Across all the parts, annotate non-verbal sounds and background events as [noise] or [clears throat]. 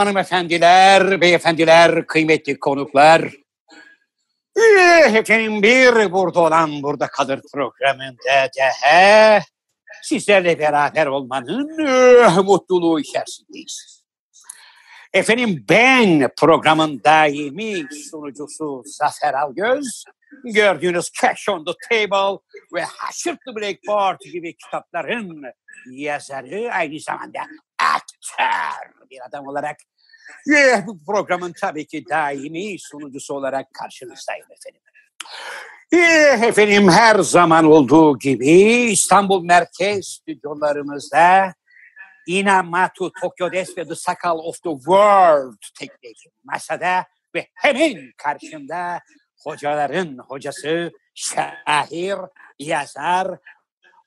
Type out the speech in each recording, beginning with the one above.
Hanımefendiler, beyefendiler, kıymetli konuklar. Eh, Efendim bir burada olan burada kalır programında daha sizlerle beraber olmanın eh, mutluluğu içerisindeyiz. Efendim ben programın daimi sunucusu Zafer Algöz. Gördüğünüz Cash on the Table ve Haşırt the Blackboard gibi kitapların yazarı aynı zamanda aktör bir adam olarak eh, bu programın tabii ki daimi sunucusu olarak karşınızdayım efendim. Eh, efendim her zaman olduğu gibi İstanbul Merkez stüdyolarımızda Inamatu Tokyo Des ve The Sakal of the World teknik masada ve hemen karşımda hocaların hocası, şair, yazar,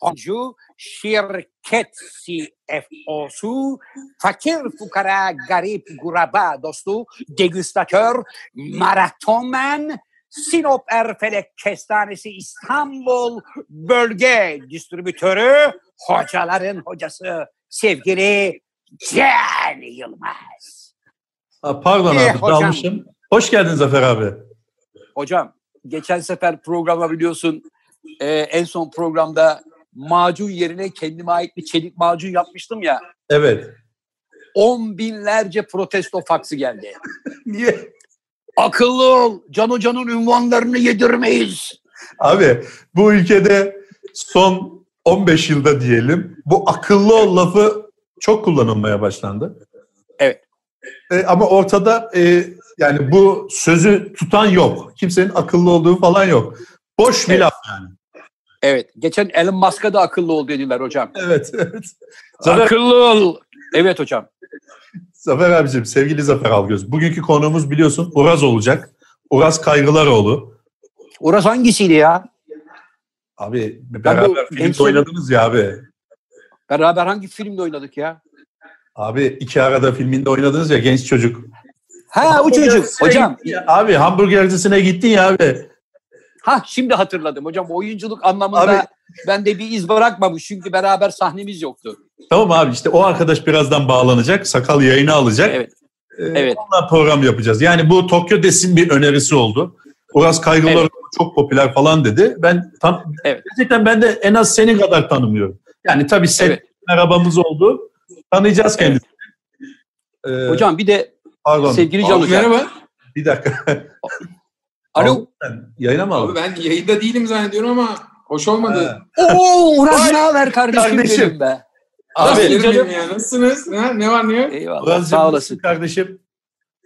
oyuncu, şirket CFO'su, fakir fukara garip guraba dostu, degüstatör, maratonman, Sinop Erfelek Kestanesi İstanbul Bölge Distribütörü, hocaların hocası sevgili Can Yılmaz. Ha, pardon Eh, abi hocam. dalmışım. Hoş geldin Zafer abi. Hocam geçen sefer programa biliyorsun e, en son programda macun yerine kendime ait bir çelik macun yapmıştım ya. Evet. On binlerce protesto faksı geldi. [laughs] Niye? Akıllı ol. Can Hoca'nın ünvanlarını yedirmeyiz. Abi bu ülkede son 15 yılda diyelim bu akıllı ol lafı çok kullanılmaya başlandı. Evet. E, ama ortada e, yani bu sözü tutan yok. Kimsenin akıllı olduğu falan yok. Boş bir Evet. laf yani. Evet. Geçen Elon Musk'a da akıllı ol dediler hocam. Evet, evet. Zafer, Akıllı ol. Evet hocam. Zafer abicim, sevgili Zafer Algöz. Bugünkü konuğumuz biliyorsun Uraz olacak. Uraz Kaygılaroğlu. Orası hangisiydi ya? Abi Ben beraber bu en filmde son- oynadınız ya abi. Beraber hangi filmde oynadık ya? Abi iki arada filminde oynadınız ya genç çocuk. Ha o çocuk. Hocam. Abi hamburgercisine gittin ya abi. Ha şimdi hatırladım hocam. Oyunculuk anlamında Abi- bende bir iz bırakmamış. Çünkü beraber sahnemiz yoktu. Tamam abi işte o arkadaş birazdan bağlanacak. Sakal yayını alacak. Evet. Ee, Evet. Onunla program yapacağız. Yani bu Tokyo Des'in bir önerisi oldu. Uraz Kaygılar Evet. çok popüler falan dedi. Ben tam Evet. gerçekten ben de en az senin kadar tanımıyorum. Yani tabii set Evet. arabamız oldu. Tanıyacağız Evet. kendisini. Ee, Hocam bir de pardon. sevgili Can Hocam. merhaba. Bir dakika. [laughs] Alo. Yayına mı Abi aldın? ben yayında değilim zannediyorum ama hoş olmadı. Oo Uraz ne haber kardeşim, Kardeşim. be. Abi canım? canım ya nasılsınız? Ha, ne var ne yok? Eyvallah Uraz'cığım, sağ olasın. Kardeşim.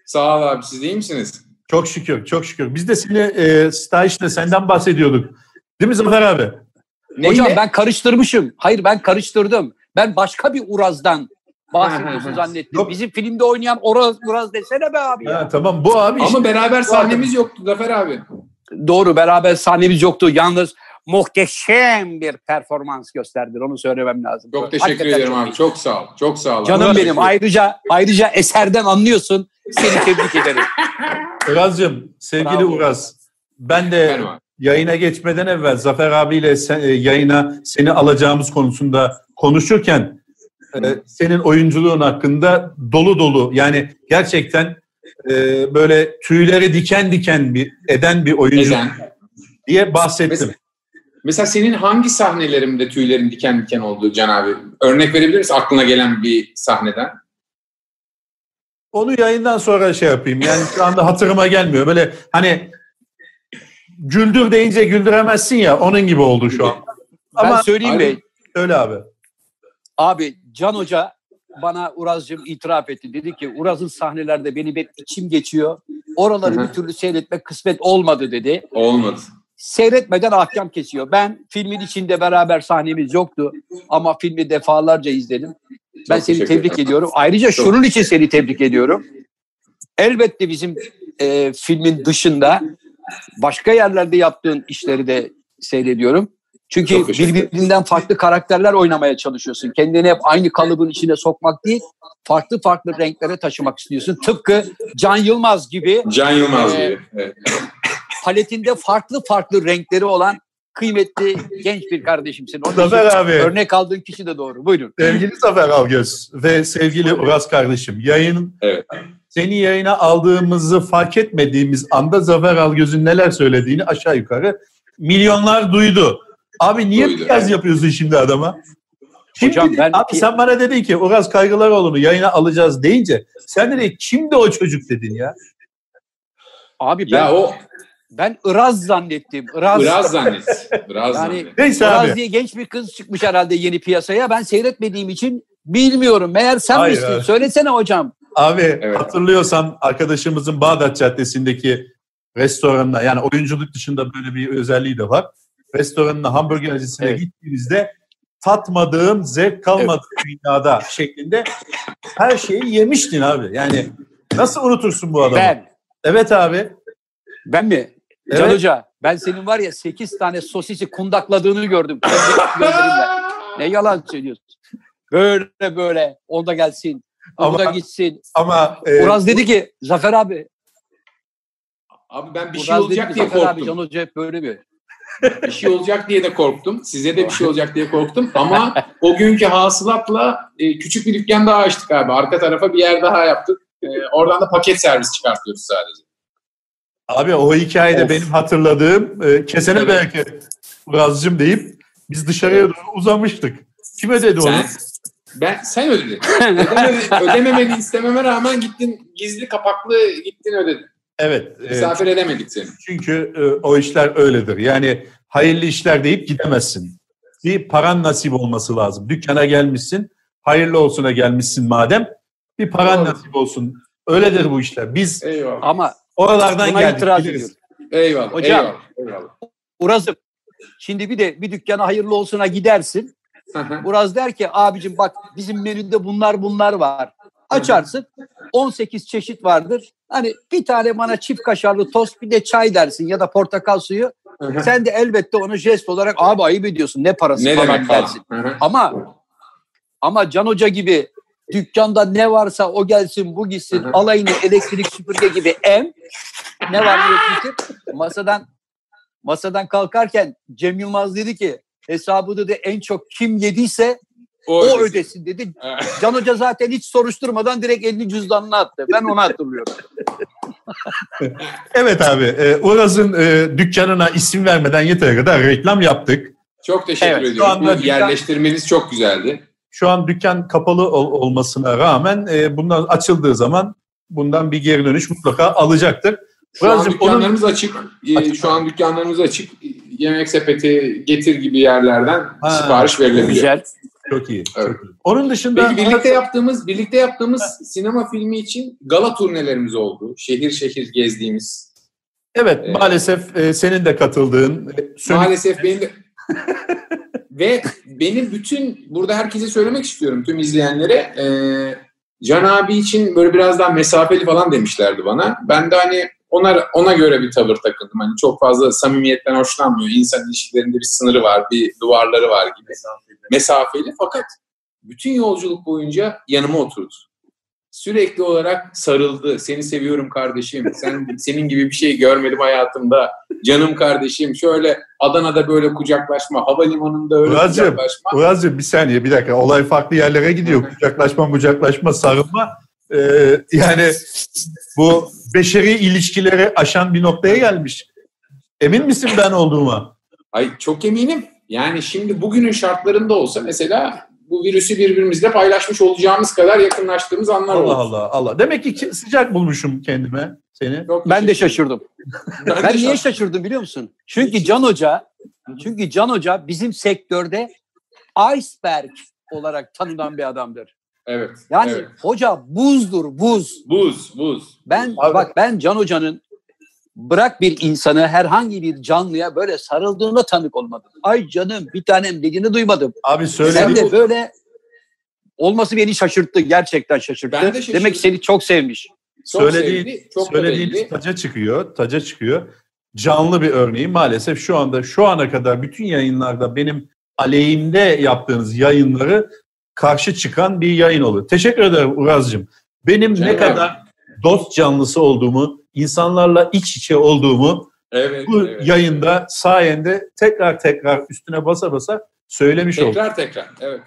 Sağ ol abi siz iyi misiniz? Çok şükür, çok şükür. Biz de seni e, stajda senden bahsediyorduk. Değil mi Zafer abi? Neyle? Hocam ben karıştırmışım. Hayır ben karıştırdım. Ben başka bir Uraz'dan bahsediyorsun [laughs] zannettim. Yok. Bizim filmde oynayan Uraz, Uraz desene be abi ya. Ha, tamam bu abi işte. Ama beraber sahnemiz yoktu Zafer abi. Doğru beraber sahnemiz yoktu. Yalnız muhteşem bir performans gösterdi. Onu söylemem lazım. Çok teşekkür Hakikaten ederim çok abi. iyi. Çok sağ ol. Çok sağ ol. Canım Allah benim. Ayrıca ayrıca eserden anlıyorsun. Seni tebrik ederim. [laughs] Uraz'cığım, sevgili Bravo. Uraz. Ben de abi. yayına geçmeden evvel Zafer abiyle sen, e, yayına seni alacağımız konusunda konuşurken senin oyunculuğun hakkında dolu dolu yani gerçekten e, böyle tüyleri diken diken bir eden bir oyuncu Neden? diye bahsettim. Mesela, mesela senin hangi sahnelerimde tüylerin diken diken oldu Can abi? Örnek verebilir misin aklına gelen bir sahneden? Onu yayından sonra şey yapayım. Yani şu anda hatırıma gelmiyor. Böyle hani güldür deyince güldüremezsin ya onun gibi oldu şu an. Ben Ama söyleyeyim Abi- mi? öyle abi. Abi Can Hoca bana Uraz'cığım itiraf etti. Dedi ki Uraz'ın sahnelerde benim hep içim geçiyor. Oraları Hı hı. bir türlü seyretmek kısmet olmadı dedi. Olmadı. Seyretmeden ahkam kesiyor. Ben filmin içinde beraber sahnemiz yoktu. Ama filmi defalarca izledim. Ben Çok seni tebrik ederim. ediyorum. Ayrıca Çok. şunun için seni tebrik ediyorum. Elbette bizim e, filmin dışında başka yerlerde yaptığın işleri de seyrediyorum. Çünkü birbirinden farklı karakterler oynamaya çalışıyorsun. Kendini hep aynı kalıbın içine sokmak değil, farklı farklı renklere taşımak istiyorsun. Tıpkı Can Yılmaz gibi Can Yılmaz Ee, gibi. Evet. paletinde farklı farklı renkleri olan kıymetli genç bir kardeşimsin. Onun Zafer abi. Örnek aldığın kişi de doğru. Buyurun. Sevgili Zafer Algöz ve sevgili Uras kardeşim yayın Evet. seni yayına aldığımızı fark etmediğimiz anda Zafer Algöz'ün neler söylediğini aşağı yukarı milyonlar duydu. Abi niye Duydu, piyaz yapıyorsun şimdi adama? Şimdi Hocam ben- abi sen bana dedin ki Uras Kaygılaroğlu'nu yayına alacağız deyince sen dedin kimdi o çocuk dedin ya. Abi ben Ya o ben Iraz zannettim. Iraz. biraz zannet. Biraz Yani- zannet. Neyse Iraz abi. diye genç bir kız çıkmış herhalde yeni piyasaya. Ben seyretmediğim için bilmiyorum. Meğer sen Hayır, misin? hayır. Söylesene hocam. Abi Evet. hatırlıyorsan arkadaşımızın Bağdat Caddesi'ndeki restoranına yani oyunculuk dışında böyle bir özelliği de var. Restoranına hamburgercisine Evet. gittiğimizde tatmadığım, zevk kalmadı dünyada şeklinde her şeyi yemiştin abi. Yani nasıl unutursun bu adamı? Ben. Evet abi. Ben mi? Evet. Can Hoca ben senin var ya 8 tane sosisi kundakladığını gördüm. Ne yalan söylüyorsun. Böyle böyle. Onda gelsin. Ama- Onda gitsin. Ama e, Uraz dedi ki Zafer abi. Abi ben bir şey Uraz dedi olacak diye Zafer abi Can korktum. Hoca hep böyle mi? Bir şey olacak diye de korktum. Size de bir şey olacak diye korktum. Ama o günkü hasılatla e, küçük bir dükkan daha açtık abi. Arka tarafa bir yer daha yaptık. E, oradan da paket servis çıkartıyoruz sadece. abi o hikayede Of. benim hatırladığım e, kesene Evet. belki Uraz'cığım deyip biz dışarıya doğru uzamıştık. Kim ödedi onu? Sen, ben, sen ödedin. Ödememi, [laughs] ödememeni istememe rağmen gittin gizli kapaklı gittin ödedin. Evet. e, Misafir edemedik seni. Çünkü e, o işler öyledir. Yani hayırlı işler deyip gidemezsin. Bir paran nasip olması lazım. Dükkana gelmişsin, hayırlı olsuna gelmişsin madem. Bir paran Doğru. nasip olsun. Öyledir bu işler. Biz Eyvallah. Ama oralardan buna geldik. itiraz ediyorum. Eyvallah. Hocam. Eyvallah. eyvallah. Uraz'ım şimdi bir de bir dükkana hayırlı olsuna gidersin. Hı hı. Uraz der ki abicim bak bizim menüde bunlar bunlar var. Açarsın 18 çeşit vardır. Hani bir tane bana çift kaşarlı tost bir de çay dersin ya da portakal suyu. Sen de elbette onu jest olarak abi ayıp ediyorsun ne parası ne falan demek dersin. Ama ama Can Hoca gibi dükkanda ne varsa o gelsin bu gitsin alayını elektrik süpürge gibi em ne var bitir. Masadan masadan kalkarken Cem Yılmaz dedi ki hesabı dedi en çok kim yediyse o, ödesin. ödesin dedi. [laughs] Can Hoca zaten hiç soruşturmadan direkt elini cüzdanına attı. Ben onu hatırlıyorum. [laughs] Evet abi. E, Uraz'ın e, dükkanına isim vermeden yeter kadar reklam yaptık. Çok teşekkür Evet, şu ediyorum. anda Bu dükkan- yerleştirmeniz çok güzeldi. Şu an dükkan kapalı ol- olmasına rağmen e, bundan açıldığı zaman bundan bir geri dönüş mutlaka alacaktır. Şu an Uraz'cığım onun dükkanlarımız açık. Ee, Açık. Şu an dükkanlarımız açık. Yemek sepeti, getir gibi yerlerden Ha, sipariş verilebiliyor. Güzel. Çok iyi. Evet. Çok iyi. Onun dışında Peki birlikte yaptığımız birlikte yaptığımız sinema filmi için gala turnelerimiz oldu. Şehir şehir gezdiğimiz. evet Evet. maalesef e, senin de katıldığın e, Maalesef benim de [laughs] ve benim bütün burada herkese söylemek istiyorum tüm izleyenlere. e, Can abi için böyle biraz daha mesafeli falan demişlerdi bana. Ben de hani ona ona göre bir tavır takındım. Hani çok fazla samimiyetten hoşlanmıyor. İnsan ilişkilerinde bir sınırı var, bir duvarları var gibi. Mesafeli fakat bütün yolculuk boyunca yanıma oturdu. Sürekli olarak sarıldı. Seni seviyorum kardeşim. Sen senin gibi bir şey görmedim hayatımda. Canım kardeşim. Şöyle Adana'da böyle kucaklaşma, havalimanında öyle Uraz'cığım, kucaklaşma. Uraz'cığım bir saniye bir dakika olay farklı yerlere gidiyor. Kucaklaşma kucaklaşma sarılma. E, yani bu beşeri ilişkileri aşan bir noktaya gelmiş. Emin misin ben olduğuma? Ay çok eminim. Yani şimdi bugünün şartlarında olsa mesela bu virüsü birbirimizle paylaşmış olacağımız kadar yakınlaştığımız anlar Allah olur. Allah Allah. Demek ki sıcak bulmuşum kendime seni. Çok Ben de şaşırdım. ederim. [laughs] Ben de niye şaşırdım. şaşırdım biliyor musun? Çünkü Can Hoca, çünkü Can Hoca bizim sektörde iceberg olarak tanınan bir adamdır. Evet. Yani evet. hoca buzdur, buz. Buz, buz. Ben Abi- bak ben Can Hoca'nın bırak bir insanı herhangi bir canlıya böyle sarıldığına tanık olmadım. Ay canım bir tanem dediğini duymadım. Abi Sen söyledi. de böyle olması beni şaşırttı. Gerçekten şaşırttı. Ben de şaşırdım. Demek seni çok sevmiş. Çok Söylediğin- sevdi, çok taca çıkıyor, taca çıkıyor. Canlı bir örneği maalesef şu anda şu ana kadar bütün yayınlarda benim aleyhimde yaptığınız yayınları karşı çıkan bir yayın oluyor. Teşekkür ederim Uraz'cığım. Benim ne Rica ederim. kadar dost canlısı olduğumu, insanlarla iç içe olduğumu Evet, bu evet. yayında sayende tekrar tekrar üstüne basa basa söylemiş olduk. Tekrar tekrar. Evet.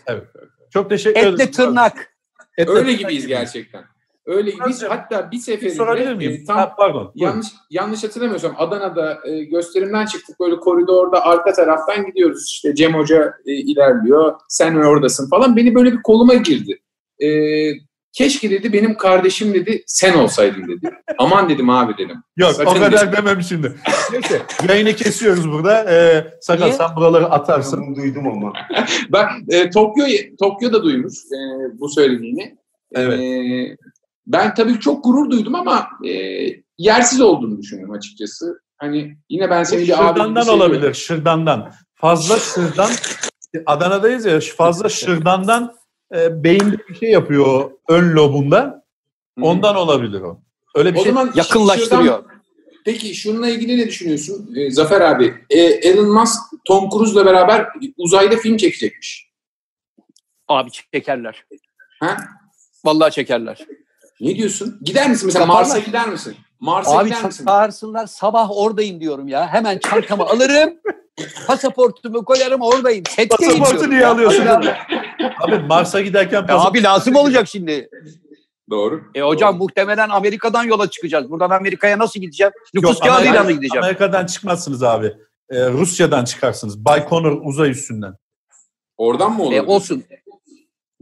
Çok teşekkür ederim. Etle tırnak. Etle Öyle tırnak gibiyiz gibi. gerçekten. Öyle gibiyiz. Hocam, Hatta bir Bir sorabilir seferinde miyim? e, tam Ha, pardon. buyurun. yanlış yanlış hatırlamıyorsam Adana'da e, gösterimden çıktık böyle koridorda arka taraftan gidiyoruz işte Cem Hoca e, ilerliyor sen oradasın falan beni böyle bir koluma girdi. E, keşke dedi benim kardeşim dedi sen olsaydın dedi. [laughs] Aman dedim abi dedim. Yok Sakın o kadar düşme. demem şimdi. Neyse yayını kesiyoruz burada. Ee, Sakal Niye? sen buraları atarsın. Bunu duydum ama. [laughs] Bak e, Tokyo Tokyo'da duymuş e, bu söylediğini. Evet. E, ben tabii çok gurur duydum ama e, yersiz olduğunu düşünüyorum açıkçası. Hani yine ben seni bir abi gibi Şırdandan seviyorum. olabilir. Şırdandan. Fazla şırdan. Adana'dayız ya fazla [laughs] şırdandan e, beyinde bir şey yapıyor o ön lobunda. Ondan olabilir o. Öyle bir O şey. zaman Yakınlaştırıyor. şuradan- peki şununla ilgili ne düşünüyorsun e, Zafer abi? E, Elon Musk Tom Cruise'la beraber uzayda film çekecekmiş. Abi çekerler. Ha? Vallahi çekerler. Ne diyorsun? Gider misin mesela Yaparlar. Mars'a gider misin? Mars'a Abi gider misin? çağırsınlar sabah oradayım diyorum ya. Hemen çantamı alırım. [laughs] Pasaportumu koyarım oradayım. Setteyim Pasaportu niye ya. alıyorsun? Abi, Mars'a giderken pasaport- abi lazım olacak şimdi. Doğru. E hocam muhtemelen Amerika'dan yola çıkacağız. Buradan Amerika'ya nasıl gideceğim? Nüfus Yok, kağıdıyla Amerika- mı gideceğim? Amerika'dan çıkmazsınız abi. Ee, Rusya'dan çıkarsınız. Baykonur uzay üstünden. Oradan mı olur? E, olsun.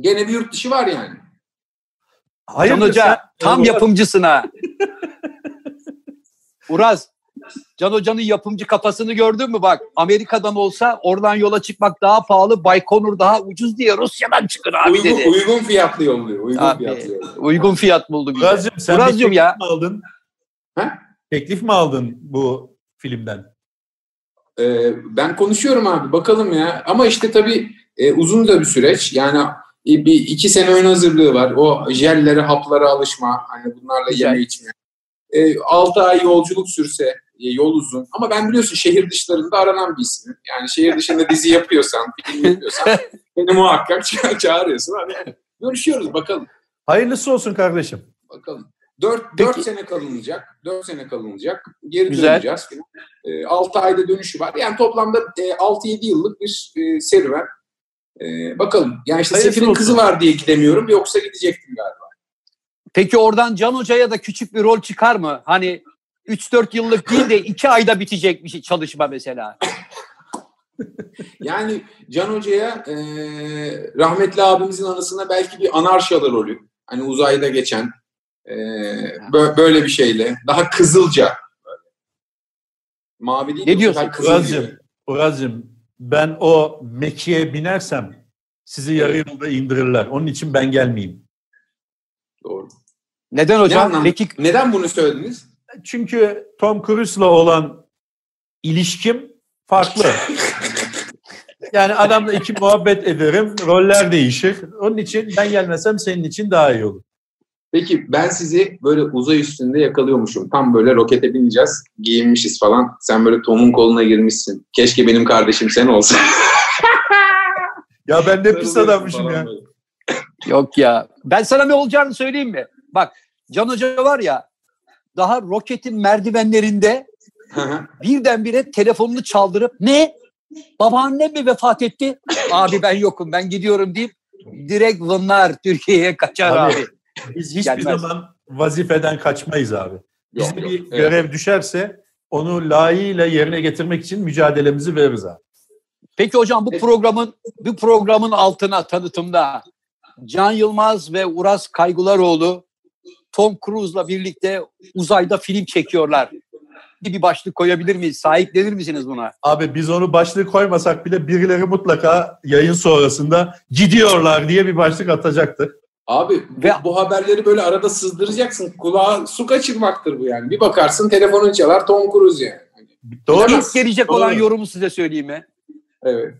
Gene bir yurt dışı var yani. Hayır Can Hoca tam yapımcısın ha. [laughs] Uraz, Can Hoca'nın yapımcı kafasını gördün mü bak? Amerika'dan olsa oradan yola çıkmak daha pahalı, Baykonur daha ucuz diye Rusya'dan çıkın abi uygun, dedi. uygun fiyatlı yolluyor. Uygun Abi, fiyatlı yolluyor. uygun fiyat buldu bize. Uraz'cığım sen bir Uraz'cığım teklif ya. mi aldın? He? Teklif mi aldın bu filmden? Ee, ben konuşuyorum abi bakalım ya. Ama işte tabii e, uzun da bir süreç. Yani e, bir iki sene ön hazırlığı var. O jellere, haplara alışma. Hani bunlarla yeme içme. E, 6 ay yolculuk sürse yol uzun. Ama ben biliyorsun şehir dışlarında aranan bir isimim. Yani şehir dışında dizi yapıyorsan, [laughs] film yapıyorsan beni muhakkak ça- çağırıyorsun. Hani görüşüyoruz bakalım. Hayırlısı olsun kardeşim. Bakalım. 4, Peki. 4 sene kalınacak. 4 sene kalınacak. Geri Güzel. döneceğiz. E, 6 ayda dönüşü var. Yani toplamda e, 6-7 yıllık bir e, serüven. E, bakalım. Yani işte Hayırlısı olsun. kızı var diye gidemiyorum. Yoksa gidecektim galiba. Peki oradan Can Hoca'ya da küçük bir rol çıkar mı? Hani 3-4 yıllık değil de 2 ayda bitecek bir şey, çalışma mesela. Yani Can Hoca'ya e, rahmetli abimizin anısına belki bir anarşalı rolü. Hani uzayda geçen e, bö- böyle bir şeyle. Daha kızılca. Mavi değil. Ne diyorsun? Uraz'cığım, Uraz'cığım ben o mekiğe binersem sizi yarı yolda indirirler. Onun için ben gelmeyeyim. Doğru. Neden Ne hocam? anlamda? Peki Neden bunu söylediniz? Çünkü Tom Cruise'la olan ilişkim farklı. Yani adamla iki muhabbet ederim, roller değişir. Onun için ben gelmesem senin için daha iyi olur. Peki ben sizi böyle uzay üstünde yakalıyormuşum. Tam böyle rokete bineceğiz. Giyinmişiz falan. Sen böyle Tom'un koluna girmişsin. Keşke benim kardeşim sen olsan. [laughs] Ya ben ne pis adammışım ya. Yok ya. Ben sana ne olacağını söyleyeyim mi? Bak Can Hoca var ya daha roketin merdivenlerinde birdenbire telefonunu çaldırıp ne? Babaannem mi vefat etti? Abi ben yokum ben gidiyorum deyip direkt bunlar Türkiye'ye kaçar Abi, abi. Biz hiçbir Gelmez. zaman vazifeden kaçmayız abi. Bize bir yok. Evet. görev düşerse onu layığıyla yerine getirmek için mücadelemizi veririz abi. Peki hocam bu programın bu programın altına tanıtımda Can Yılmaz ve Uras Kaygılaroğlu Tom Cruise'la birlikte uzayda film çekiyorlar. Bir bir başlık koyabilir miyiz? Sahiplenir misiniz buna? Abi biz onu başlığı koymasak bile birileri mutlaka yayın sonrasında gidiyorlar diye bir başlık atacaktır. Abi bu, Ve- bu haberleri böyle arada sızdıracaksın. Kulağa su kaçırmaktır bu yani. Bir bakarsın telefonun çalar Tom Cruise yani. Doğru. İlk gelecek Doğru. olan yorumu size söyleyeyim mi? Evet.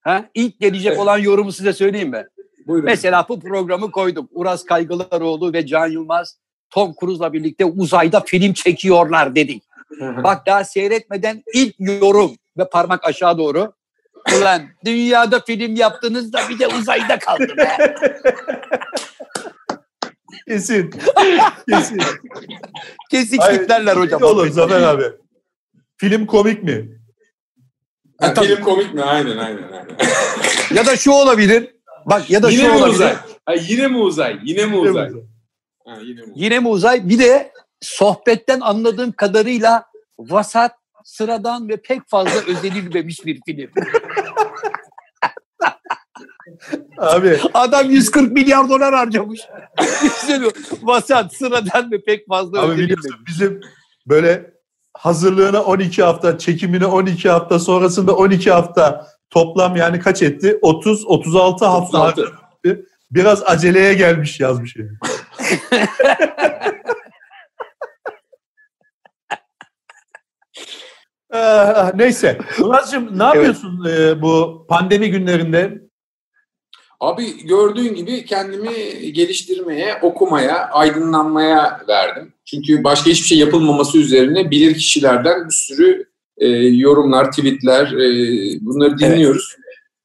Ha? İlk gelecek Evet. olan yorumu size söyleyeyim mi? Buyurun. Mesela bu programı koydum. Uras Kaygılaroğlu ve Can Yılmaz Tom Cruise'la birlikte uzayda film çekiyorlar dedik. [laughs] Bak daha seyretmeden ilk yorum ve parmak aşağı doğru. Ulan dünyada film yaptınız da bir de uzayda kaldı be. [laughs] Kesin. Kesin. Kesik kitlerler hocam. Olur Zafer abi. Film komik mi? Ha, film komik mi? Aynen aynen aynen. ya da şu olabilir. Bak ya da yine şu mi olabilir. uzay? Ha, yine mi uzay? Yine mi uzay? Ha, yine, mi uzay? yine mi uzay? Bir de sohbetten anladığım kadarıyla vasat, sıradan ve pek fazla özenilmemiş bir film. [laughs] Abi. Adam 140 milyar dolar harcamış. vasat, sıradan ve pek fazla Abi biliyorsun bizim böyle hazırlığına 12 hafta, çekimine 12 hafta, sonrasında 12 hafta toplam yani kaç etti? 30 36 hafta 36. Biraz aceleye gelmiş yazmış. Yani. [laughs] Ee, neyse. Murat'cığım ne yapıyorsun evet. bu pandemi günlerinde? Abi gördüğün gibi kendimi geliştirmeye, okumaya, aydınlanmaya verdim. Çünkü başka hiçbir şey yapılmaması üzerine bilir kişilerden bir sürü e, yorumlar, tweetler e, bunları dinliyoruz.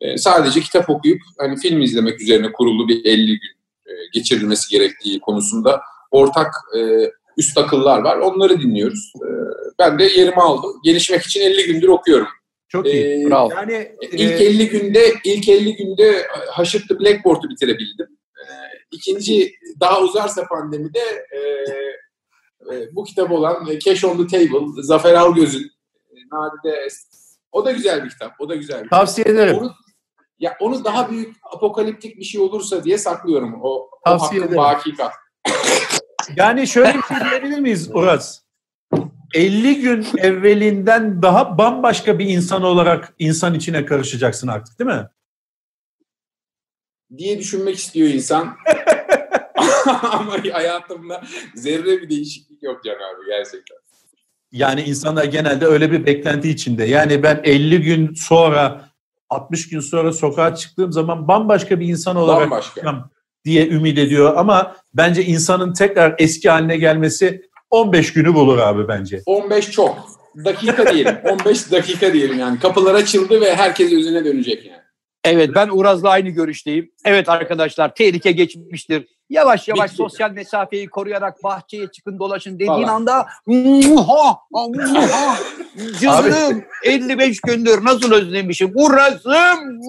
Evet. E, sadece kitap okuyup hani film izlemek üzerine kurulu bir 50 gün e, geçirilmesi gerektiği konusunda ortak e, üst akıllar var. Onları dinliyoruz. E, ben de yerimi aldım. Gelişmek için 50 gündür okuyorum. Çok iyi. Ee, Bravo. Yani ilk e... 50 günde ilk 50 günde Haşır the Blackboard'u bitirebildim. Ee, ikinci daha uzarsa pandemide e, e, bu kitap olan Cash on the Table, Zafer Algöz'ün e, Nadide o da güzel bir kitap. O da güzel bir Tavsiye kitap. ederim. Onu, ya onu daha büyük apokaliptik bir şey olursa diye saklıyorum. O, Tavsiye o hakkın baki kat. Yani şöyle bir şey diyebilir miyiz Uras? 50 gün evvelinden daha bambaşka bir insan olarak insan içine karışacaksın artık değil mi? Diye düşünmek istiyor insan. [laughs] [laughs] Ama hayatımda zerre bir değişiklik yok Can abi gerçekten. Yani insanlar genelde öyle bir beklenti içinde. Yani ben 50 gün sonra 60 gün sonra sokağa çıktığım zaman bambaşka bir insan olarak bambaşka. diye ümit ediyor. Ama bence insanın tekrar eski haline gelmesi 15 günü bulur abi bence. 15 çok. Dakika diyelim. [laughs] 15 dakika diyelim yani. Kapılar açıldı ve herkes özüne dönecek yani. Evet ben Uraz'la aynı görüşteyim. Evet arkadaşlar tehlike geçmiştir. Yavaş yavaş Bitti. sosyal mesafeyi koruyarak bahçeye çıkın dolaşın dediğin Vallahi. anda muha, muha, cızırım 55 gündür nasıl özlemişim. Uraz'ım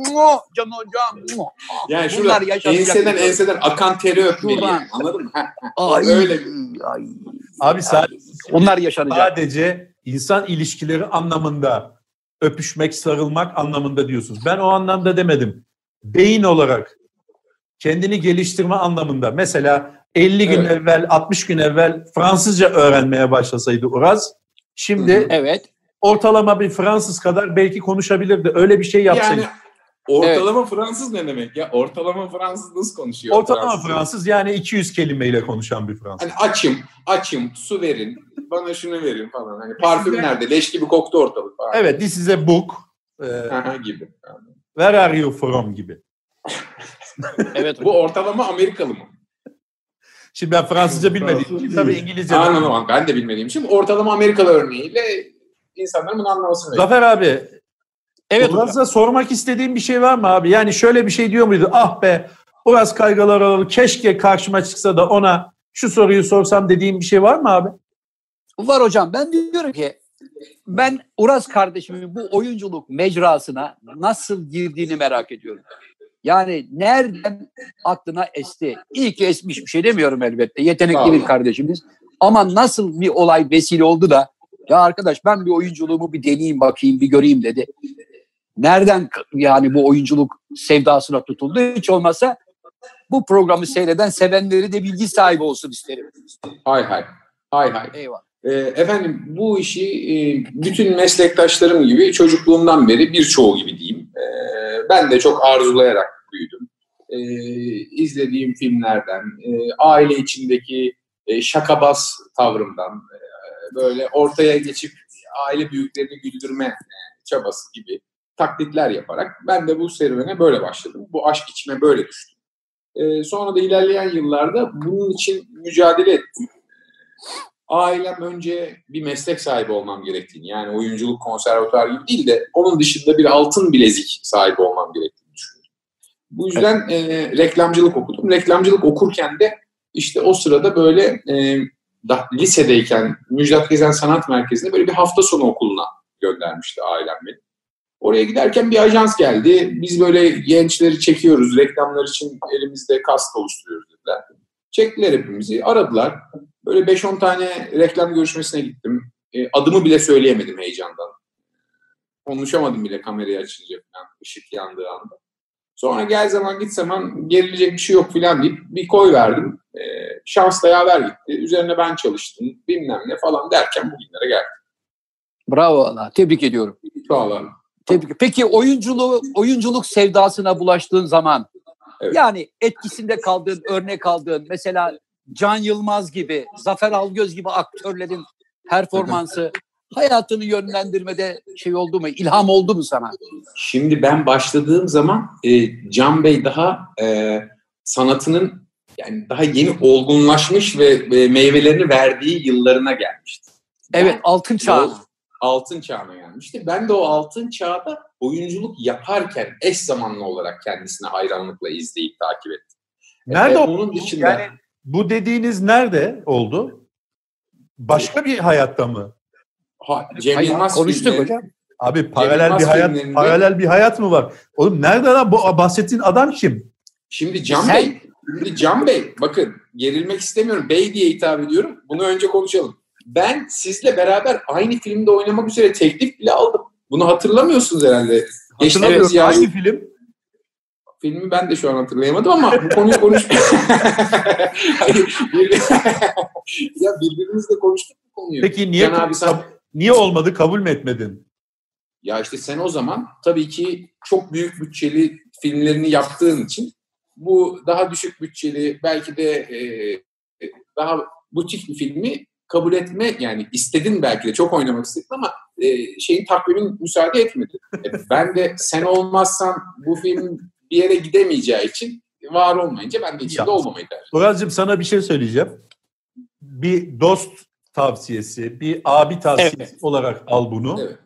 can hocam. Muha. Yani şurada enseden enseden akan teri öpmeliyim. Anladın mı? Ay, Öyle. Ay. Abi sadece, onlar yaşanacak. Sadece insan ilişkileri anlamında öpüşmek, sarılmak anlamında diyorsunuz. Ben o anlamda demedim. Beyin olarak kendini geliştirme anlamında. Mesela 50 gün evet. evvel, 60 gün evvel Fransızca öğrenmeye başlasaydı Uraz, şimdi evet. ortalama bir Fransız kadar belki konuşabilirdi. Öyle bir şey yapsaydı. Yani Ortalama evet. Fransız ne demek ya? Ortalama Fransız nasıl konuşuyor? Ortalama Fransız, Fransız yani 200 kelimeyle konuşan bir Fransız. Hani açım, açım, su verin, bana şunu verin falan. Hani parfüm nerede? Leş gibi koktu ortalık falan. Evet, this is a book. Ee, gibi. Where are you from gibi. [laughs] evet, bu ortalama Amerikalı mı? Şimdi ben Fransızca bilmediğim için tabii İngilizce. Anladım, ben de bilmediğim için ortalama Amerikalı örneğiyle insanların bunu anlamasını Zafer abi Evet Uraz'a sormak istediğim bir şey var mı abi? Yani şöyle bir şey diyor muydu? Ah be Uraz Kaygılaroğlu keşke karşıma çıksa da ona şu soruyu sorsam dediğim bir şey var mı abi? Var hocam. Ben diyorum ki ben Uraz kardeşimin bu oyunculuk mecrasına nasıl girdiğini merak ediyorum. Yani nereden aklına esti? İyi ki esmiş bir şey demiyorum elbette. Yetenekli bir kardeşimiz. Ama nasıl bir olay vesile oldu da ya arkadaş ben bir oyunculuğumu bir deneyeyim bakayım bir göreyim dedi. Nereden yani bu oyunculuk sevdasına tutuldu? Hiç olmazsa bu programı seyreden sevenleri de bilgi sahibi olsun isterim. Hay hay. Hay hay. Eyvallah. Ee, efendim bu işi e, bütün meslektaşlarım gibi çocukluğumdan beri birçoğu gibi diyeyim. E, ben de çok arzulayarak büyüdüm. E, izlediğim filmlerden, e, aile içindeki e, şakabaz tavrımdan, böyle ortaya geçip aile büyüklerini güldürme çabası gibi taklitler yaparak ben de bu serüvene böyle başladım. Bu aşk içime böyle düştü. Ee, sonra da ilerleyen yıllarda bunun için mücadele ettim. Ailem önce bir meslek sahibi olmam gerektiğini yani oyunculuk konservatuar gibi değil de onun dışında bir altın bilezik sahibi olmam gerektiğini düşündüm. Bu yüzden e, reklamcılık okudum. Reklamcılık okurken de işte o sırada böyle e, da, lisedeyken Müjdat Gezen Sanat Merkezi'nde böyle bir hafta sonu okuluna göndermişti ailem beni. Oraya giderken bir ajans geldi. Biz böyle gençleri çekiyoruz. Reklamlar için elimizde kast oluşturuyoruz dediler. Çektiler hepimizi. Aradılar. Böyle 5-10 tane reklam görüşmesine gittim. E, adımı bile söyleyemedim heyecandan. Konuşamadım bile kamerayı açınca falan, ışık yandığı anda. Sonra gel zaman git zaman gerilecek bir şey yok falan deyip bir koy verdim. E, şans da yaver gitti. Üzerine ben çalıştım bilmem ne falan derken bugünlere geldim. Bravo Allah. Tebrik ediyorum. Sağ Tebrik. Peki oyunculuğu, oyunculuk sevdasına bulaştığın zaman evet. yani etkisinde kaldığın, örnek aldığın mesela Can Yılmaz gibi, Zafer Algöz gibi aktörlerin performansı hayatını yönlendirmede şey oldu mu? İlham oldu mu sana? Şimdi ben başladığım zaman e, Can Bey daha e, sanatının yani daha yeni olgunlaşmış ve, ve meyvelerini verdiği yıllarına gelmişti. Evet, ben, altın çağına. Altın çağına gelmişti. Ben de o altın çağda oyunculuk yaparken eş zamanlı olarak kendisine hayranlıkla izleyip takip ettim. Nerede ee, onun dışında yani bu dediğiniz nerede oldu? Başka bir hayatta mı? Ha, Cem Yılmaz konuştuk filmleri, hocam. Abi paralel bir hayat filmlerinde... paralel bir hayat mı var? Oğlum nerede lan bu bahsettiğin adam kim? Şimdi Can Sen... Bey, şimdi Can Bey bakın gerilmek istemiyorum. Bey diye hitap ediyorum. Bunu önce konuşalım. Ben sizle beraber aynı filmde oynamak üzere teklif bile aldım. Bunu hatırlamıyorsunuz herhalde. Hatırlamıyorum. Hangi film? Filmi ben de şu an hatırlayamadım ama bu konuyu konuşmayalım. [laughs] ya birbirimizle konuştuk bu konuyu. Peki niye, Can abi sen... niye olmadı? Kabul mü etmedin? Ya işte sen o zaman tabii ki çok büyük bütçeli filmlerini yaptığın için bu daha düşük bütçeli belki de e, daha butik bir filmi kabul etme yani istedin belki de çok oynamak istedin ama e, şeyin takvimin müsaade etmedi. E, ben de sen olmazsan bu film bir yere gidemeyeceği için var olmayınca ben de içinde ya, olmamayı tercih Uraz'cığım sana bir şey söyleyeceğim. Bir dost tavsiyesi, bir abi tavsiyesi evet. olarak al bunu. Evet.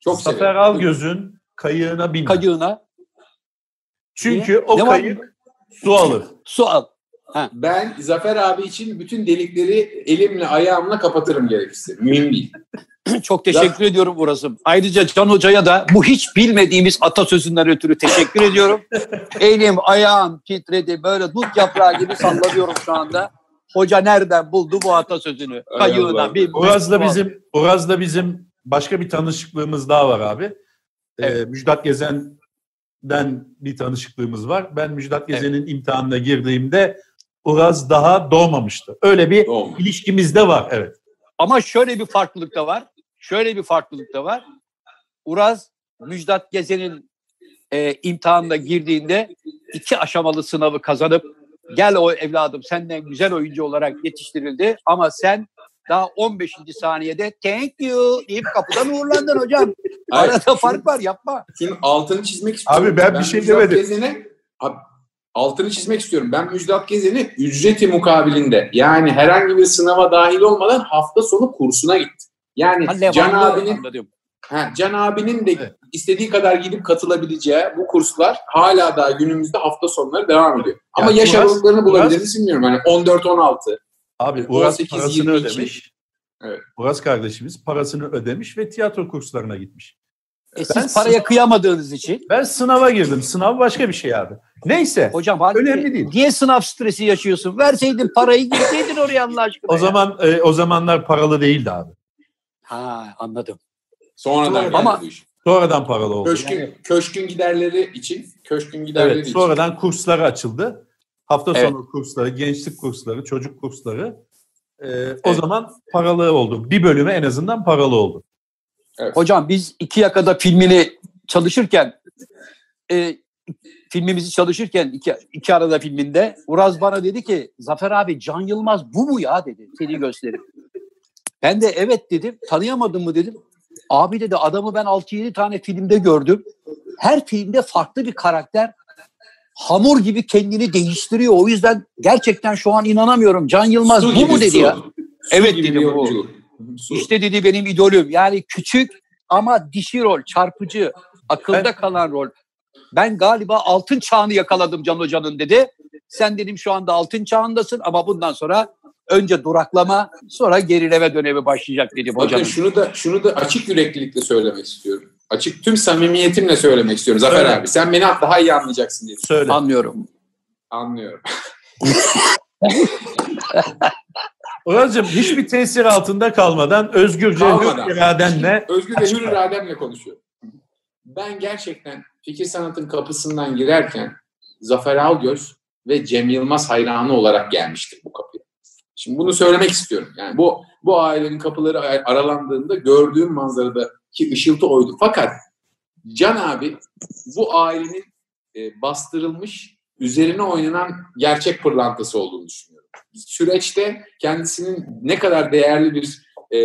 Çok Zafer Algöz'ün kayığına bin. Kayığına. Çünkü Niye? o ne kayık var? su alır. Su al. Ha. Ben Zafer abi için bütün delikleri elimle ayağımla kapatırım gerekirse. Mühim değil. [clears throat] Çok teşekkür ya. ediyorum burası. Ayrıca Can Hoca'ya da bu hiç bilmediğimiz atasözünden ötürü teşekkür ediyorum. [laughs] Elim, ayağım titredi. Böyle dut yaprağı gibi sallanıyorum şu anda. Hoca nereden buldu bu atasözünü? Kayığına bir... Uraz'la bizim, Uraz'la bizim başka bir tanışıklığımız daha var abi. Ee, evet. Ee, Müjdat Gezen'den bir tanışıklığımız var. Ben Müjdat Gezen'in evet. imtihanına girdiğimde Uraz daha doğmamıştı. Öyle bir Doğmamış. ilişkimiz de var. Evet. Ama şöyle bir farklılık da var. Şöyle bir farklılık da var. Uraz Müjdat Gezen'in e, imtihanına girdiğinde iki aşamalı sınavı kazanıp gel o evladım senden güzel oyuncu olarak yetiştirildi ama sen daha 15. saniyede thank you deyip kapıdan uğurlandın hocam. Arada fark var yapma. Şunun altını çizmek istiyorum. Abi ben, ben bir şey demedim. Gezen'e, abi, altını çizmek istiyorum. Ben Müjdat Gezen'i ücreti mukabilinde yani herhangi bir sınava dahil olmadan hafta sonu kursuna gittim. Yani ha, Can abinin ha, Can abinin de evet. istediği kadar gidip katılabileceği bu kurslar hala daha günümüzde hafta sonları devam ediyor. Ama yani yaş aralıklarını bulabiliriz bilmiyorum. Yani 14-16. Abi Uras 18, parasını 22. ödemiş. Evet. Uras kardeşimiz parasını ödemiş ve tiyatro kurslarına gitmiş. E ben siz paraya sınav, kıyamadığınız için. Ben sınava girdim. Sınav başka bir şey abi. Neyse. Hocam önemli değil. Niye sınav stresi yaşıyorsun? Verseydin parayı gitseydin oraya Allah aşkına. O ya. zaman e, o zamanlar paralı değildi abi. Ha anladım. Sonradan Sonra, ama sonradan paralı oldu. Köşkün, yani. köşkün giderleri için köşkün giderleri evet, sonradan için. kursları açıldı. Hafta evet. sonu kursları, gençlik kursları, çocuk kursları. Ee, evet. O zaman paralı oldu. Bir bölümü en azından paralı oldu. Evet. Hocam biz iki yakada filmini çalışırken e, filmimizi çalışırken iki, iki arada filminde Uraz bana dedi ki Zafer abi Can Yılmaz bu mu ya dedi seni gösterip. Ben de evet dedim tanıyamadım mı dedim. Abi dedi adamı ben 6-7 tane filmde gördüm. Her filmde farklı bir karakter hamur gibi kendini değiştiriyor. O yüzden gerçekten şu an inanamıyorum. Can Yılmaz su bu gibi, mu dedi su. ya? Su evet dedi bu. Su. İşte dedi benim idolüm. Yani küçük ama dişi rol, çarpıcı, akılda ben, kalan rol. Ben galiba altın çağını yakaladım Can Hoca'nın dedi. Sen dedim şu anda altın çağındasın ama bundan sonra Önce duraklama, sonra gerileme dönemi başlayacak dedim Bakın hocanın. şunu da şunu da açık yüreklilikle söylemek istiyorum. Açık tüm samimiyetimle söylemek istiyorum Zafer Söyle. abi. Sen beni daha iyi anlayacaksın diye Söyle. Anlıyorum. anlıyorum. [laughs] Uraz'cığım hiçbir tesir altında kalmadan özgürce Kalmadan. hür iradenle Özgür ve hür irademle konuşuyorum. Ben gerçekten fikir sanatın kapısından girerken Zafer Algöz ve Cem Yılmaz hayranı olarak gelmiştim bu kapıya. Şimdi bunu söylemek istiyorum. Yani bu bu ailenin kapıları aralandığında gördüğüm manzaradaki ışıltı oydu. Fakat Can abi bu ailenin e, bastırılmış, üzerine oynanan gerçek pırlantası olduğunu düşünüyorum. Süreçte kendisinin ne kadar değerli bir e,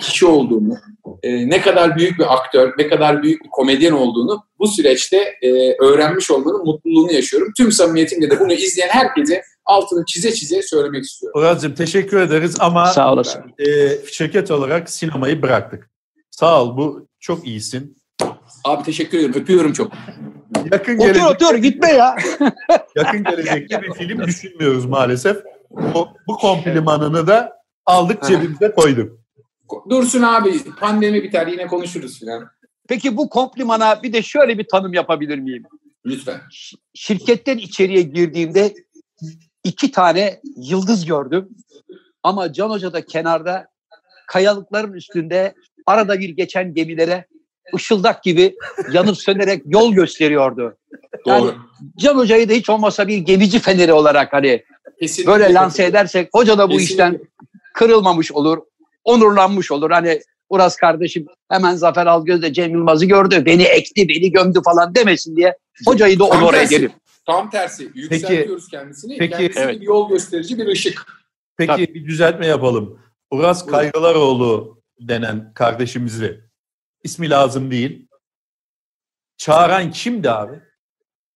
kişi olduğunu, e, ne kadar büyük bir aktör, ne kadar büyük bir komedyen olduğunu bu süreçte e, öğrenmiş olmanın mutluluğunu yaşıyorum. Tüm samimiyetimle de bunu izleyen herkese altını çize çize söylemek istiyorum. Uraz'cığım teşekkür ederiz ama Sağ olasın. e, şirket olarak sinemayı bıraktık. Sağ ol bu çok iyisin. Abi teşekkür ederim. Öpüyorum çok. Yakın Otur gelecek, otur gitme ya. [laughs] yakın gelecekte bir film düşünmüyoruz maalesef. Bu, bu komplimanını da aldık cebimize koyduk. Dursun abi pandemi biter yine konuşuruz filan. Peki bu komplimana bir de şöyle bir tanım yapabilir miyim? Lütfen. Şirketten içeriye girdiğimde iki tane yıldız gördüm. Ama Can Hoca da kenarda kayalıkların üstünde arada bir geçen gemilere ışıldak gibi yanıp sönerek yol gösteriyordu. Yani Doğru. Can Hoca'yı da hiç olmasa bir gemici feneri olarak hani Kesinlikle böyle lanse edersek hoca da bu Kesinlikle. işten kırılmamış olur, onurlanmış olur. Hani Uras kardeşim hemen Zafer Algöz de Cem Yılmaz'ı gördü, beni ekti, beni gömdü falan demesin diye hocayı da onur edelim. Tam tersi. Yükseltiyoruz kendisini. peki, Kendisi evet. bir yol gösterici bir ışık. Peki Tabii. bir düzeltme yapalım. Uras. Kaygılaroğlu denen kardeşimizi ismi lazım değil. Çağıran kimdi abi?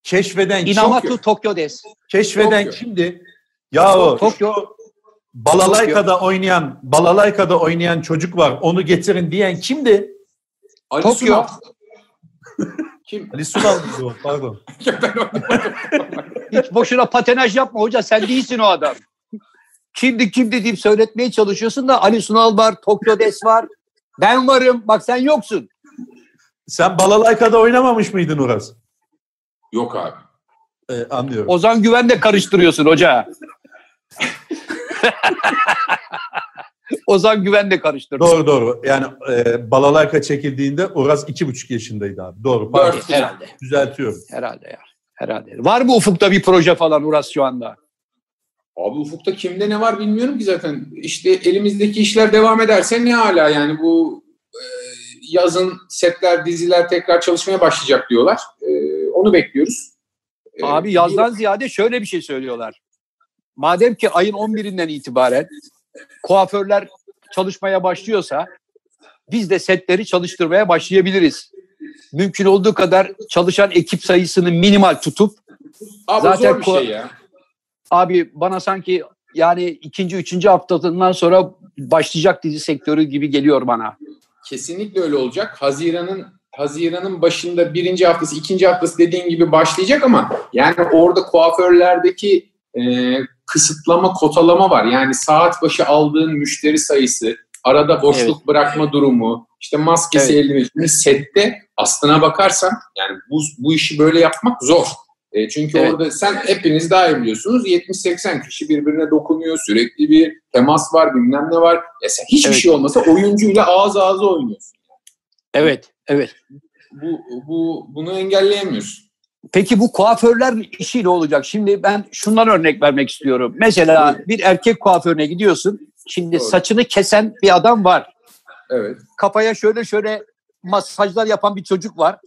Keşfeden kim? Inamatu Tokyo Des. Keşfeden Tokyo. kimdi? Yahu Tokyo. şu Balalayka'da oynayan Balalayka'da oynayan çocuk var. Onu getirin diyen kimdi? Ali Tokyo. [laughs] Kim? Ali Sunal o? Pardon. [laughs] Hiç boşuna patenaj yapma hoca sen değilsin o adam. Kimdi kimdi deyip söyletmeye çalışıyorsun da Ali Sunal var, Tokyo Des var. Ben varım. Bak sen yoksun. Sen Balalayka'da oynamamış mıydın Uras? Yok abi. Ee, anlıyorum. Ozan Güven de karıştırıyorsun hoca. [laughs] Ozan Güven de karıştırdı. Doğru doğru. Yani e, Balalayka çekildiğinde Uras iki buçuk yaşındaydı abi. Doğru. Pardon. Dört. Herhalde. Düzeltiyorum. Herhalde ya. Herhalde. Var mı ufukta bir proje falan Uras şu anda? Abi ufukta kimde ne var bilmiyorum ki zaten. İşte elimizdeki işler devam ederse ne hala yani bu e, yazın setler, diziler tekrar çalışmaya başlayacak diyorlar. E, onu bekliyoruz. E, Abi yazdan ziyade şöyle bir şey söylüyorlar. Madem ki ayın 11'inden itibaren kuaförler çalışmaya başlıyorsa biz de setleri çalıştırmaya başlayabiliriz. Mümkün olduğu kadar çalışan ekip sayısını minimal tutup Abi zaten zor bir şey ya. abi bana sanki yani ikinci, üçüncü haftasından sonra başlayacak dizi sektörü gibi geliyor bana. Kesinlikle öyle olacak. Haziran'ın Haziran'ın başında birinci haftası, ikinci haftası dediğin gibi başlayacak ama yani orada kuaförlerdeki e, kısıtlama, kotalama var. Yani saat başı aldığın müşteri sayısı, arada boşluk bırakma durumu, işte maskesi Evet. eldiveni. Sette aslına bakarsan yani bu, bu işi böyle yapmak zor. E, çünkü Evet. orada sen hepiniz daha iyi biliyorsunuz 70-80 kişi birbirine dokunuyor. Sürekli bir temas var bilmem ne var. Ya sen hiçbir Evet. şey olmasa oyuncuyla ağız ağza oynuyorsun. Evet, evet. Bu, bu bunu engelleyemiyorsun. Peki bu kuaförler işi ne olacak? Şimdi ben şundan örnek vermek istiyorum. Mesela Buyurun. bir erkek kuaförüne gidiyorsun. Şimdi Doğru. saçını kesen bir adam var. Evet. Kafaya şöyle şöyle masajlar yapan bir çocuk var.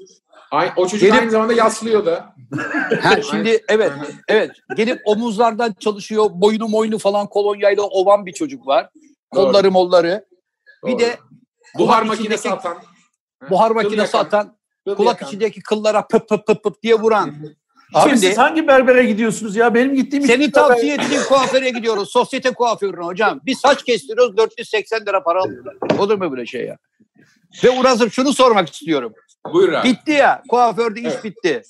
Ay, o çocuk Gelip- aynı zamanda yaslıyor da. [laughs] Ha, şimdi evet, evet. Gelip omuzlardan çalışıyor. Boynu moynu falan kolonyayla ovan bir çocuk var. Doğru. Kolları molları. Bir de buhar makinesi atan. buhar makinesi atan, kıl kulak yakan. içindeki kıllara pıp pıp pıp pıp diye vuran. Abi Şimdi- siz hangi berbere gidiyorsunuz ya? Benim gittiğim Seni tavsiye ettiğim kuaföre gidiyoruz. Sosyete kuaförüne hocam. Bir saç kestiriyoruz 480 lira para alıyorlar. Olur mu böyle şey ya? Ve Uraz'ım şunu sormak istiyorum. Buyur abi. Bitti ya. Kuaförde iş Evet. bitti.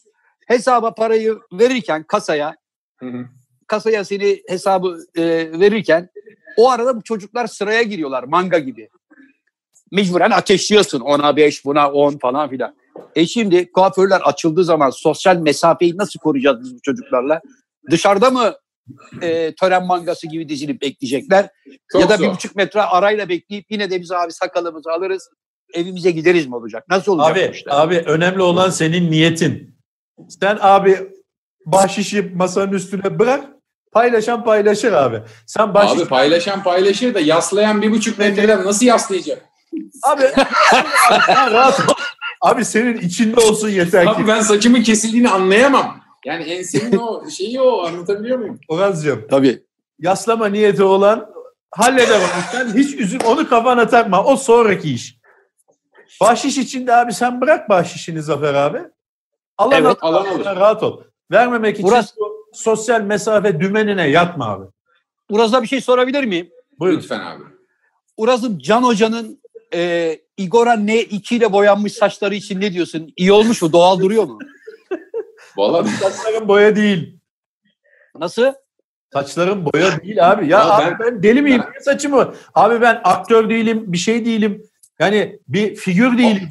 Hesaba parayı verirken kasaya Hı hı. kasaya seni hesabı e, verirken o arada bu çocuklar sıraya giriyorlar manga gibi. Mecburen ateşliyorsun ona 5 buna 10 falan filan. E şimdi kuaförler açıldığı zaman sosyal mesafeyi nasıl koruyacağız biz bu çocuklarla? Dışarıda mı e, tören mangası gibi dizilip bekleyecekler? Çok ya da zor. bir buçuk metre arayla bekleyip yine de biz abi sakalımızı alırız evimize gideriz mi olacak? Nasıl olacak bu Abi, işler? abi önemli olan senin niyetin. Sen abi bahşişi masanın üstüne bırak. Paylaşan paylaşır abi. Sen bahşiş... Abi paylaşan paylaşır da yaslayan bir buçuk metreden nasıl yaslayacak? Abi, [laughs] sen rahat ol. Abi senin içinde olsun yeter ki. Abi ben saçımın kesildiğini anlayamam. Yani ensemin o şeyi o anlatabiliyor muyum? Orhan'cığım Tabii. yaslama niyeti olan halleder onu. Sen hiç üzüm onu kafana takma. O sonraki iş. Bahşiş için de abi sen bırak bahşişini Zafer abi. Alan Evet, al, alan alır. rahat ol. Vermemek için Burası- bu sosyal mesafe dümenine yatma abi. Uraz'a bir şey sorabilir miyim? Buyurun. Lütfen abi. Uraz'ım Can Hoca'nın e, Igor'a N2 ile boyanmış saçları için ne diyorsun? İyi olmuş mu? Doğal duruyor mu? Vallahi Saçların boya değil. Nasıl? Saçların boya değil abi. Ya, Ya abi ben- ben, deli miyim? ben- saçımı? Abi ben aktör değilim, bir şey değilim. Yani bir figür değilim.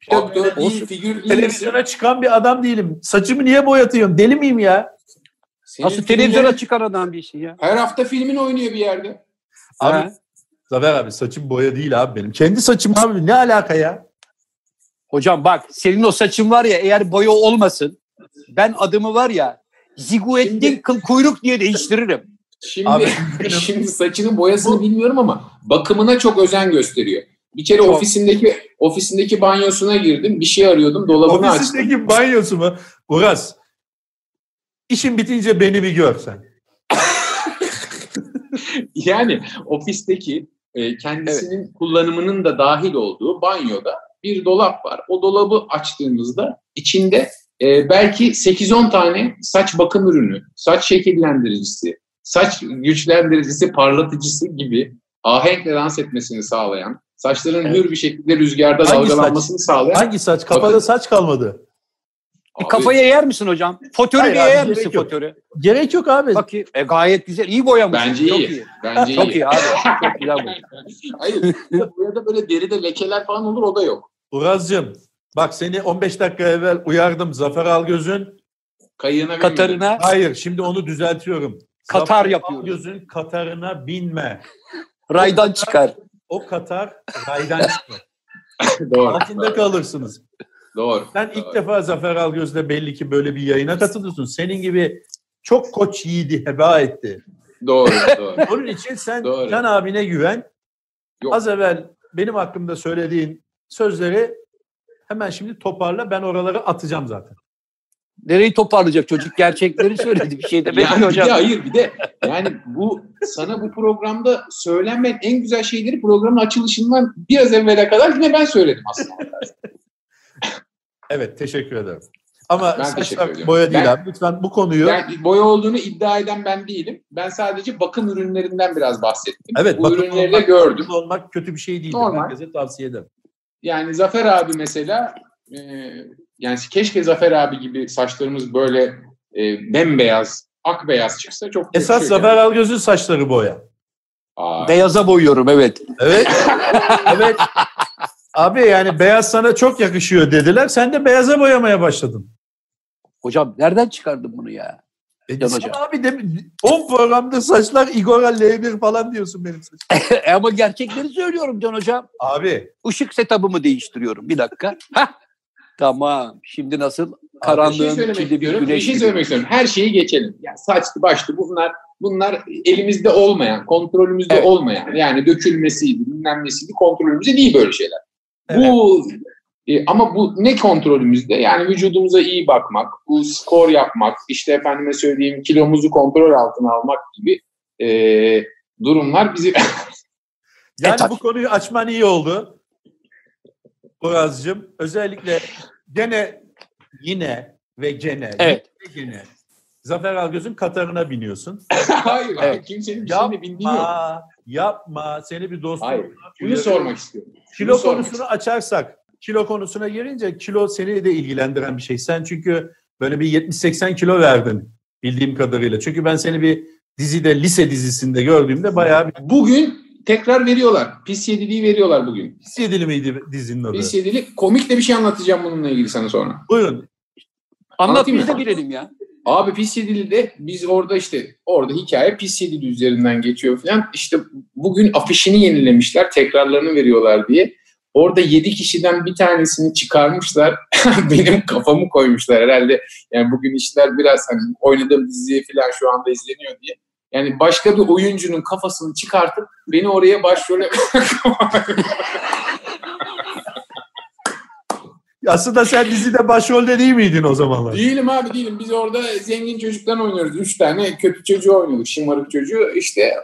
İşte aktör değil, figür değil. misin? televizyona çıkan bir adam değilim. Saçımı niye boyatıyorum? Deli miyim ya? Senin Nasıl televizyona çıkan adam bir şey ya? Her hafta filmin oynuyor bir yerde. Abi Ha? Zafer abi saçım boya değil abi benim. Kendi saçım abi ne alaka ya? Hocam bak senin o saçın var ya eğer boya olmasın ben adımı var ya Ziguettin kuyruk diye değiştiririm. Şimdi Abi, [laughs] şimdi saçının boyasını bilmiyorum ama bakımına çok özen gösteriyor. Bir kere Çok. ofisindeki ofisindeki banyosuna girdim. Bir şey arıyordum. Dolabını açtım. Ofisindeki banyosu mu? Uras. İşin bitince beni bir gör sen. [laughs] Yani ofisteki e, kendisinin kullanımının da dahil olduğu banyoda bir dolap var. O dolabı açtığımızda içinde e, belki 8-10 tane saç bakım ürünü, saç şekillendiricisi, saç güçlendiricisi, parlatıcısı gibi ahenkle dans etmesini sağlayan, saçların Evet. hür bir şekilde rüzgarda Hangi dalgalanmasını sağlayan Hangi saç? Kafada Bakın. saç kalmadı. Abi, kafaya yer misin hocam? Fotörü Hayır bir abi, yer misin yok. fotörü? Gerek yok abi. Bakayım. E, gayet güzel. İyi boyamış. Bence Çok iyi. iyi. Bence Çok iyi. iyi abi. [laughs] Çok güzel boyamış. Hayır. Burada böyle deride lekeler falan olur o da yok. Uraz'cığım bak seni 15 dakika evvel uyardım. Zafer Algöz'ün Kayığına binmedim. Katarına Hayır şimdi onu düzeltiyorum. Katar Zafer yapıyoruz. Algöz'ün Katarına binme. raydan çıkar. O Katar raydan çıkar. [laughs] Doğru. Altında kalırsınız. Doğru. Sen doğru. ilk defa Zafer Algöz'le belli ki böyle bir yayına katılıyorsun. Senin gibi çok koç yiğidi heba etti. Doğru. [laughs] Doğru. Onun için sen Doğru. Can abine güven. Yok. Az evvel benim hakkımda söylediğin sözleri hemen şimdi toparla. Ben oraları atacağım zaten. Nereyi toparlayacak çocuk? Gerçekleri söyledi. Bir şey [laughs] demek yani hocam. de hayır bir de yani bu sana bu programda söylenmeyen en güzel şeyleri programın açılışından biraz evvele kadar yine ben söyledim aslında. [laughs] Evet teşekkür ederim. Ama Ben saçlar boya değil Ben- abi. Lütfen bu konuyu Yani boya olduğunu iddia eden ben değilim. Ben sadece bakım ürünlerinden biraz bahsettim. Evet, bu bakım ürünleri de gördüm. olmak kötü bir şey değil. Normal. Herkese tavsiye ederim. Yani Zafer abi mesela e, yani keşke Zafer abi gibi saçlarımız böyle e, bembeyaz, ak beyaz çıksa çok Esas çok- Zafer Algöz'ün saçları boya. Aa, Beyaza boyuyorum evet. Evet. [laughs] evet. Abi yani beyaz sana çok yakışıyor dediler. Sen de beyaza boyamaya başladın. Hocam nereden çıkardın bunu ya? E, sen hocam. abi de 10 programda saçlar Igor L1 falan diyorsun benim saçım. [laughs] E, Ama gerçekleri söylüyorum Can hocam. Abi Işık setup'ımı değiştiriyorum. Bir dakika. Hah. Tamam. Şimdi nasıl? bir şey Karanlığın söylemek içinde bir. Bir şey söylemek istiyorum. Her şeyi geçelim. Yani saçlı başlı bunlar bunlar elimizde olmayan, kontrolümüzde Evet. olmayan yani dökülmesiydi, bilmem nesiydi kontrolümüzde değil böyle şeyler. Evet. Bu e, ama bu ne kontrolümüzde? Yani vücudumuza iyi bakmak, bu skor yapmak, işte efendime söyleyeyim kilomuzu kontrol altına almak gibi e, durumlar bizi [laughs] yani E, bu konuyu açman iyi oldu. Uraz'cığım özellikle gene yine ve gene Evet. yine gene Zafer Algöz'ün Katarına biniyorsun. [laughs] hayır, Evet. hayır kimsenin bir şeyini bildiği yok. Yapma, yapma. Seni bir dostum. Hayır. Şunu sormak istiyorum. Kilo sormak konusunu açarsak, kilo konusuna girince kilo seni de ilgilendiren bir şey. Sen çünkü böyle bir 70-80 kilo verdin. bildiğim kadarıyla. Çünkü ben seni bir dizide, lise dizisinde gördüğümde bayağı bir... Bugün tekrar veriyorlar. Pis yediliği veriyorlar bugün. Pis yedili miydi dizinin adı? Pis yedili. Komik de bir şey anlatacağım bununla ilgili sana sonra. Buyurun. Anlat biz de bilelim ya. Abi pis yedilide biz orada işte orada hikaye pis yedili üzerinden geçiyor falan. İşte bugün afişini yenilemişler tekrarlarını veriyorlar diye. Orada yedi kişiden bir tanesini çıkarmışlar. [laughs] Benim kafamı koymuşlar herhalde. Yani bugün işler biraz hani oynadığım diziye falan şu anda izleniyor diye. Yani başka bir oyuncunun kafasını çıkartıp beni oraya başrole [laughs] Aslında sen dizide başrolde değil miydin o zamanlar? Değilim abi değilim. Biz orada zengin çocuktan oynuyoruz. Üç tane kötü çocuğu oynuyorduk. Şımarık çocuğu. İşte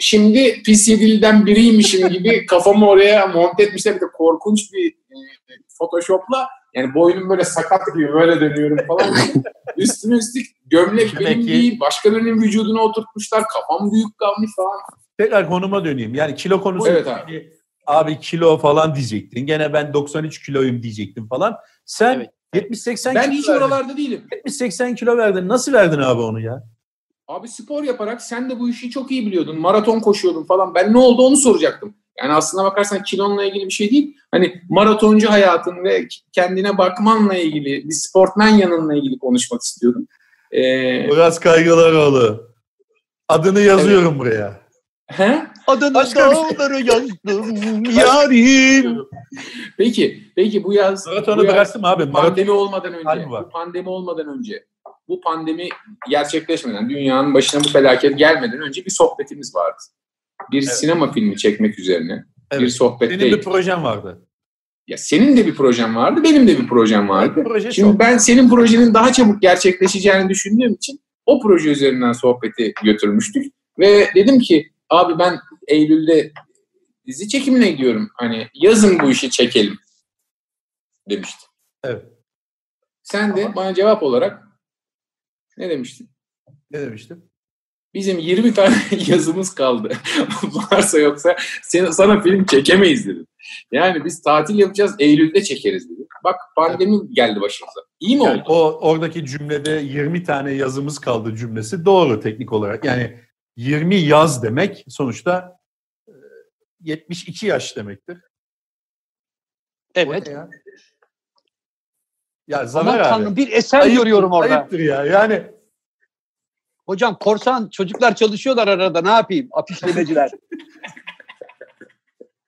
şimdi pis yediliden biriymişim gibi kafamı oraya monte etmişler. Bir de korkunç bir e, Photoshop'la yani boynum böyle sakat gibi böyle dönüyorum falan. [laughs] Üstüne üstlük gömlek benim Peki. değil. Başka birinin vücuduna oturtmuşlar. Kafam büyük kalmış falan. Tekrar konuma döneyim. Yani kilo konusu. Evet abi. Abi kilo falan diyecektin. Gene ben 93 kiloyum diyecektim falan. Sen Evet. 70-80 Ben kilo hiç verdin. oralarda değilim. 70-80 kilo verdin. Nasıl verdin abi onu ya? Abi spor yaparak sen de bu işi çok iyi biliyordun. Maraton koşuyordun falan. Ben ne oldu onu soracaktım. Yani aslına bakarsan kilonla ilgili bir şey değil. Hani maratoncu hayatın ve kendine bakmanla ilgili, bir sportmen yanınla ilgili konuşmak istiyordum. Ee, Biraz Kaygılaroğlu. Adını yazıyorum buraya. he? Bir şey. dağlara yazdım yarim. Peki, peki bu yaz, Maratonu bu yaz bıraktım abi. Pandemi olmadan önce, bu pandemi olmadan önce, bu pandemi gerçekleşmeden, dünyanın başına bu felaket gelmeden önce bir sohbetimiz vardı. Bir Evet. sinema filmi çekmek üzerine bir Evet. sohbetteydik. Senin bir projen vardı. Ya senin de bir projen vardı, benim de bir projem vardı. Proje Şimdi çok. ben senin projenin daha çabuk gerçekleşeceğini düşündüğüm için o proje üzerinden sohbeti götürmüştük. Ve dedim ki abi ben Eylül'de dizi çekimine gidiyorum. Hani yazın bu işi çekelim demiştim. Evet. Sen de bana cevap olarak ne demiştin? Ne demiştim? Bizim 20 tane [laughs] yazımız kaldı. [laughs] Varsa yoksa sen, sana film çekemeyiz dedim. Yani biz tatil yapacağız Eylül'de çekeriz dedim. Bak pandemi geldi başımıza. İyi mi Yani oldu? o oradaki cümlede 20 tane yazımız kaldı cümlesi doğru teknik olarak. Yani 20 yaz demek sonuçta e, 72 yaş demektir. Evet. ya? Ya Aman abi. tanrım bir eser ayıptır, görüyorum orada. Ayıptır ya. Yani Hocam korsan çocuklar çalışıyorlar arada ne yapayım afişlemeciler.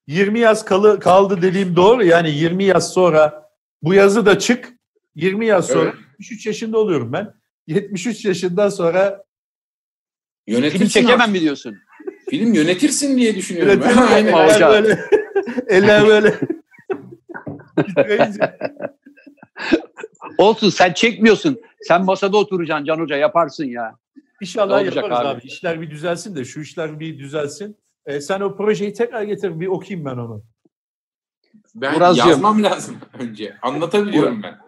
20 [laughs] yaz kalı, kaldı dediğim doğru. Yani 20 yaz sonra bu yazı da çık. 20 yaz sonra Evet. 73 yaşında oluyorum ben. 73 yaşından sonra Yönetirsin Film çekemem artık. mi diyorsun? Film yönetirsin diye düşünüyorum. ben. Aynen. eller böyle eller böyle. [laughs] Olsun sen çekmiyorsun. Sen masada oturacaksın Can Hoca yaparsın ya. İnşallah olacak yaparız abi. abi? İşler bir düzelsin de şu işler bir düzelsin. Ee, sen o projeyi tekrar getir bir okuyayım ben onu. Ben Urazcığım. yazmam lazım önce. Anlatabiliyorum ben.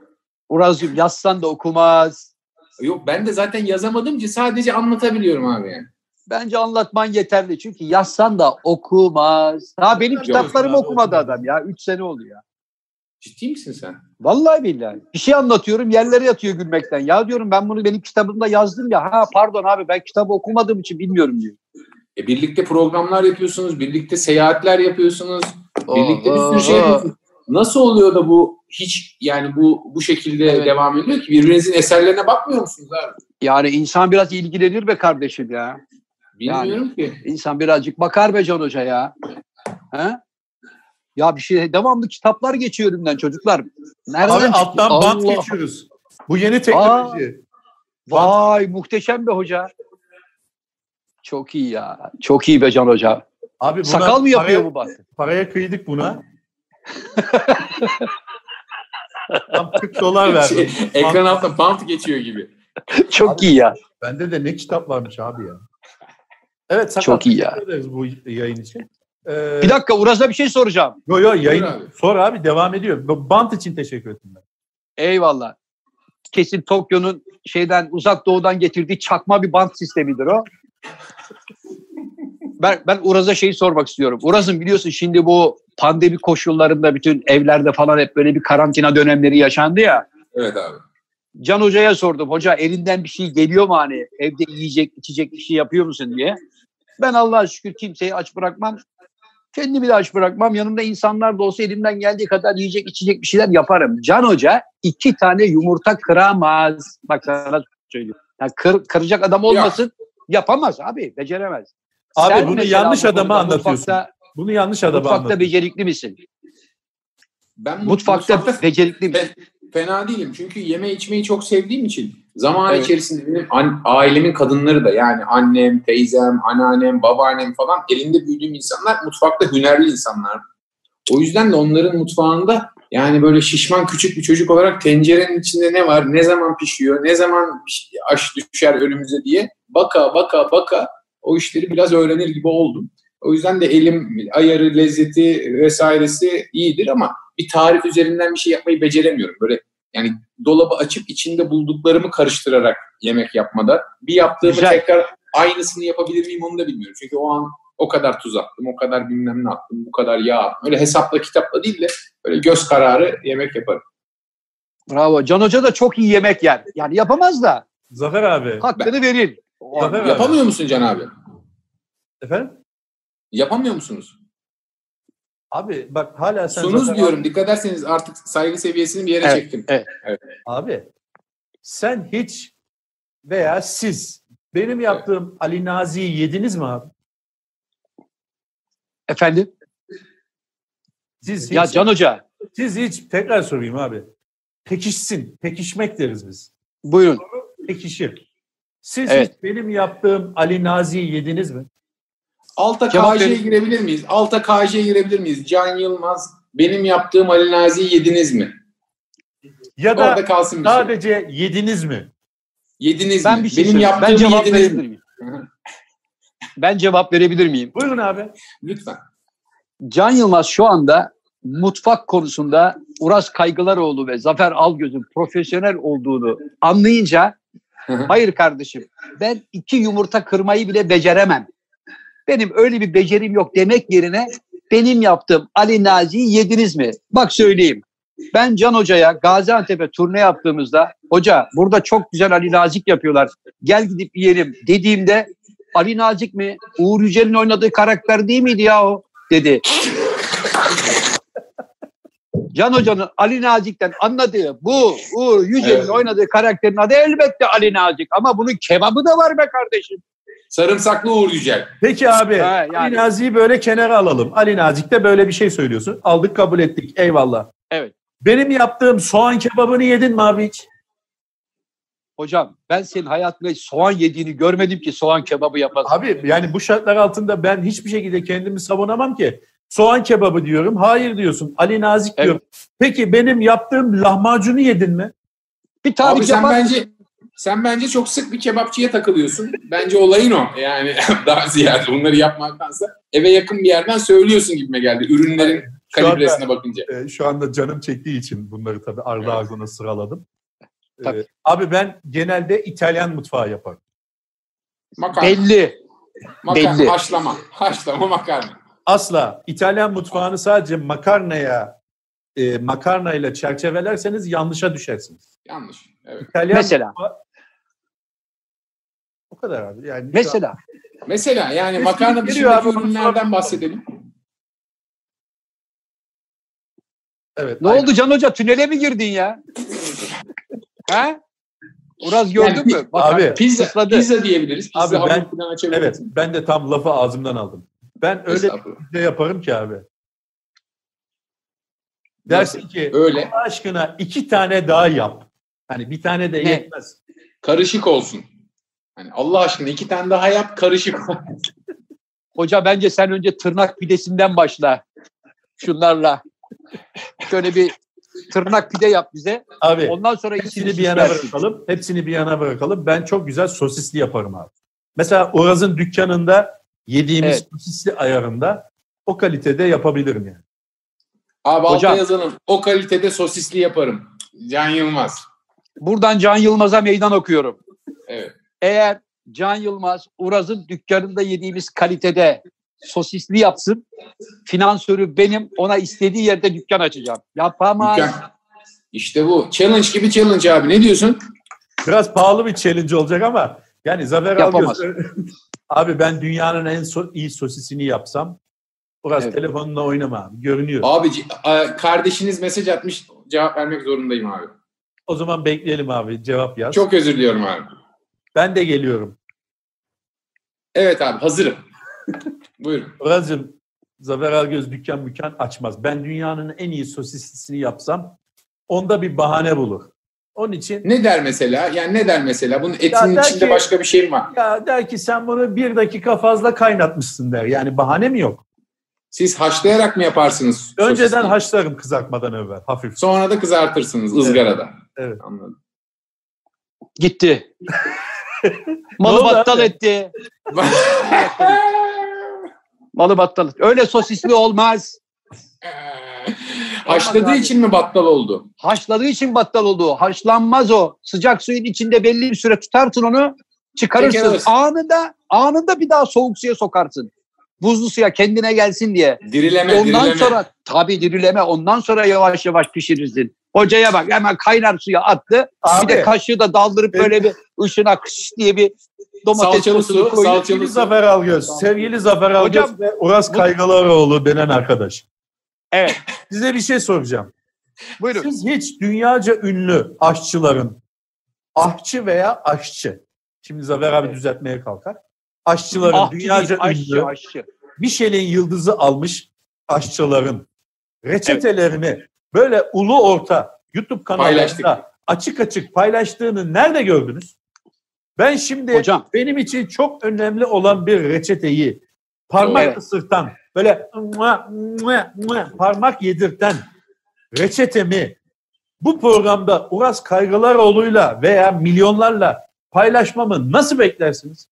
Uraz'cığım yazsan da okumaz. Yok ben de zaten yazamadım ki sadece anlatabiliyorum abi yani. Bence anlatman yeterli. Çünkü yazsan da okumaz. Ha benim kitaplarımı okumadı adam ya. Üç sene oldu ya. Ciddi misin sen? Vallahi billahi. Bir şey anlatıyorum yerlere yatıyor gülmekten. Ya diyorum ben bunu benim kitabımda yazdım ya. Ha pardon abi ben kitabı okumadığım için bilmiyorum diyor. E, birlikte programlar yapıyorsunuz, birlikte seyahatler yapıyorsunuz, birlikte bir sürü şey yapıyorsunuz. Nasıl oluyor da bu hiç yani bu bu şekilde Evet. devam ediyor ki? Birbirinizin eserlerine bakmıyor musunuz abi? Yani insan biraz ilgilenir be kardeşim ya. Bilmiyorum ki. İnsan birazcık bakar be Can Hoca ya. He? Ya bir şey devamlı kitaplar geçiyor önümden çocuklar. Nereden Abi çıktı? alttan bant Allah. geçiyoruz. Bu yeni teknoloji. Vay muhteşem be hoca. Çok iyi ya. Çok iyi be Can Hoca. Abi buna Sakal mı yapıyor paraya, bu bak? Paraya kıydık buna. Tam 40 dolar verdim. Şey, ekran altında bant geçiyor gibi. Çok iyi ya. Bende de ne kitap varmış abi ya. Evet. Çok iyi ya. bu yayın için. Ee, Bir dakika Uraz'a bir şey soracağım. Yo yo yayın. Buyur abi. Abi devam ediyor. Bu Bant için teşekkür ettim ben. Eyvallah. Kesin Tokyo'nun şeyden uzak doğudan getirdiği çakma bir bant sistemidir o. Ben, ben Uraz'a şeyi sormak istiyorum. Uraz'ın biliyorsun şimdi bu pandemi koşullarında bütün evlerde falan hep böyle bir karantina dönemleri yaşandı ya. Evet abi. Can Hoca'ya sordum. Hoca elinden bir şey geliyor mu hani? Evde yiyecek, içecek bir şey yapıyor musun diye. Ben Allah'a şükür kimseyi aç bırakmam. Kendimi de aç bırakmam. Yanımda insanlar da olsa elimden geldiği kadar yiyecek, içecek bir şeyler yaparım. Can Hoca iki tane yumurta kıramaz. Bak sana söylüyorum. Yani kır, kıracak adam olmasın. Yapamaz abi. Beceremez. Abi Sen bunu yanlış adama anlatıyorsun. Mutfakta, Bunu yanlış adama mutfakta becerikli misin? Ben mut- Mutfakta, mutfakta becerikli misin? fe- fena değilim. Çünkü yeme içmeyi çok sevdiğim için zaman Evet. içerisinde benim an- ailemin kadınları da yani annem, teyzem, anneannem, babaannem falan elinde büyüdüğüm insanlar mutfakta hünerli insanlar. O yüzden de onların mutfağında yani böyle şişman küçük bir çocuk olarak tencerenin içinde ne var, ne zaman pişiyor, ne zaman aş düşer önümüze diye baka baka baka o işleri biraz öğrenir gibi oldum. O yüzden de elim ayarı, lezzeti vesairesi iyidir ama bir tarif üzerinden bir şey yapmayı beceremiyorum. Böyle yani dolabı açıp içinde bulduklarımı karıştırarak yemek yapmada. Bir yaptığımı Güzel. tekrar aynısını yapabilir miyim onu da bilmiyorum. Çünkü o an o kadar tuz attım, o kadar bilmem ne attım, bu kadar yağ attım. Öyle hesapla kitapla değil de böyle göz kararı yemek yaparım. Bravo. Can Hoca da çok iyi yemek yer. Yani yapamaz da Zafer abi. hakkını verir. O- Zafer abi. Yapamıyor musun Can abi? Efendim? Yapamıyor musunuz? Abi bak hala sen Sunuz Zafer diyorum. Dikkat ederseniz artık saygı seviyesini bir yere Evet, çektim. Abi sen hiç veya siz benim yaptığım Ali Nazi'yi yediniz mi abi? Efendim? Siz hiç, Ya Can Hoca siz hiç tekrar sorayım abi. Pekişsin. Pekişmek deriz biz. buyurun. Pekişir. Siz Evet. hiç benim yaptığım Ali Nazi'yi yediniz mi? Alta KJ'ye girebilir miyiz? Alta KJ'ye girebilir miyiz? Can Yılmaz, benim yaptığım Ali Nazi'yi yediniz mi? Ya da Orada kalsın bir şey. sadece yediniz mi? Yediniz Ben mi? bir şey benim söyleyeyim. Ben yaptığımı cevap yediniz verebilir mi? miyim? [laughs] Ben cevap verebilir miyim? Buyurun abi. Lütfen. Can Yılmaz şu anda mutfak konusunda Uras Kaygılaroğlu ve Zafer Algöz'ün profesyonel olduğunu anlayınca hayır kardeşim ben iki yumurta kırmayı bile beceremem. Benim öyle bir becerim yok demek yerine benim yaptığım Ali Nazi'yi yediniz mi? Bak söyleyeyim. Ben Can Hoca'ya Gaziantep'e turne yaptığımızda hoca burada çok güzel Ali Nazik yapıyorlar. Gel gidip yiyelim dediğimde Ali Nazik mi? Uğur Yücel'in oynadığı karakter değil miydi ya o? Dedi. Can Hoca'nın Ali Nazik'ten anladığı bu Uğur Yücel'in Evet. oynadığı karakterin adı elbette Ali Nazik. Ama bunun kebabı da var be kardeşim. Sarımsaklı Uğur Yücel. Peki abi. Ha, yani. Ali Nazi'yi böyle kenara alalım. Ali Nazik de böyle bir şey söylüyorsun. Aldık kabul ettik. Eyvallah. Evet. Benim yaptığım soğan kebabını yedin mi abi hiç? Hocam ben senin hayatında hiç soğan yediğini görmedim ki soğan kebabı yapasın. Abi yani bu şartlar altında ben hiçbir şekilde kendimi savunamam ki. Soğan kebabı diyorum. Hayır diyorsun. Ali Nazik Evet. diyorum. Peki benim yaptığım lahmacunu yedin mi? Bir Abi tarif sen yapar bence? Sen bence çok sık bir kebapçıya takılıyorsun. Bence olayın o. Yani [laughs] daha ziyade bunları yapmaktansa eve yakın bir yerden söylüyorsun gibime geldi. Ürünlerin Şu anda- kalibresine bakınca. Ee, şu anda canım çektiği için bunları tabii ardı Evet. ardına sıraladım. Ee, Tabii. abi ben genelde İtalyan mutfağı yaparım. Makarna, Belli. makarna, belli. haşlama, haşlama makarna. Asla İtalyan mutfağını sadece makarnaya e, makarnayla çerçevelerseniz yanlışa düşersiniz. Yanlış. Evet. İtalyan Mesela. mutfağı- o kadar abi. Yani şu an- Mesela. Mesela yani makarna dışındaki ürünlerden bahsedelim. evet. Ne aynen. oldu Can Hoca? Tünele mi girdin ya? ha? Uraz gördün Yani mü? Bak, abi, Pizza, Isladı. pizza diyebiliriz. Pizza Abi ben-. Evet, ben de tam lafı ağzımdan aldım. Ben öyle bir şey yaparım ki abi. Dersin ki Öyle. Allah aşkına iki tane daha yap. Hani bir tane de Ne? yetmez. Karışık olsun. Hani Allah aşkına iki tane daha yap karışık. [laughs] Hoca bence sen önce tırnak pidesinden başla. Şunlarla. Şöyle bir tırnak pide yap bize. Abi Ondan sonra hepsini bir yana süslersin. bırakalım. Hepsini bir yana bırakalım. Ben çok güzel sosisli yaparım abi. Mesela Uraz'ın dükkanında yediğimiz Evet. sosisli ayarında o kalitede yapabilirim yani. Abi Hocam. alta yazalım. O kalitede sosisli yaparım. Can Yılmaz. Buradan Can Yılmaz'a meydan okuyorum. Eğer Can Yılmaz Uraz'ın dükkanında yediğimiz kalitede sosisli yapsın, finansörü benim ona istediği yerde dükkan açacağım. Yapamaz. Dükkan. İşte bu. Challenge gibi challenge abi. Ne diyorsun? Biraz pahalı bir challenge olacak ama yani Zafer Yapamaz. [laughs] Abi ben dünyanın en so- iyi sosisini yapsam biraz Evet. telefonla oynama abi. Görünüyor. Abi kardeşiniz mesaj atmış. Cevap vermek zorundayım abi. O zaman bekleyelim abi. Cevap yaz. Çok özür diliyorum abi. Ben de geliyorum. Evet abi hazırım. [laughs] Buyurun. Uraz'cığım Zafer Algöz dükkan mükkan açmaz. Ben dünyanın en iyi sosislisini yapsam onda bir bahane bulur. Onun için Ne der mesela? Yani ne der mesela? Bunun etinin içinde ki- başka bir şey mi var? ya der ki sen bunu bir dakika fazla kaynatmışsın der. Yani bahane mi yok? Siz haşlayarak mı yaparsınız? Önceden sosisliği? haşlarım kızartmadan evvel hafif. Sonra da kızartırsınız ızgarada. Evet. Anladım. Gitti. [laughs] [laughs] Malı battal etti. [laughs] Malı battal etti. Öyle sosisli olmaz. Haşladığı için mi battal oldu? Haşladığı için battal oldu. Haşlanmaz o. Sıcak suyun içinde belli bir süre tutarsın onu. Çıkarırsın. Anında anında bir daha soğuk suya sokarsın. Buzlu suya kendine gelsin diye. Dirileme, Ondan dirileme. sonra tabii dirileme. Ondan sonra yavaş yavaş pişirirsin. Hocaya bak hemen kaynar suya attı. Abi, bir de kaşığı da daldırıp Ben- böyle bir ışına kış diye bir domates Salçalı su, koyuyor. salçalı. Zafer Algöz, sevgili Zafer Algöz Hocam, ve Uras Kaygılaroğlu denen arkadaş. Evet. Size bir şey soracağım. Buyurun. Siz hiç dünyaca ünlü aşçıların, aşçı veya aşçı, şimdi Zafer abi düzeltmeye kalkar, aşçıların Ahçı dünyaca değil, aşçı, ünlü, aşçı. Michelin yıldızı almış aşçıların reçetelerini böyle ulu orta YouTube kanallarında açık açık paylaştığını nerede gördünüz? Ben şimdi Hocam benim için çok önemli olan bir reçeteyi parmak Evet. ısırtan, böyle mua, mua, mua, parmak yedirten reçetemi bu programda Uras Kaygılaroğlu'yla veya milyonlarla paylaşmamı nasıl beklersiniz?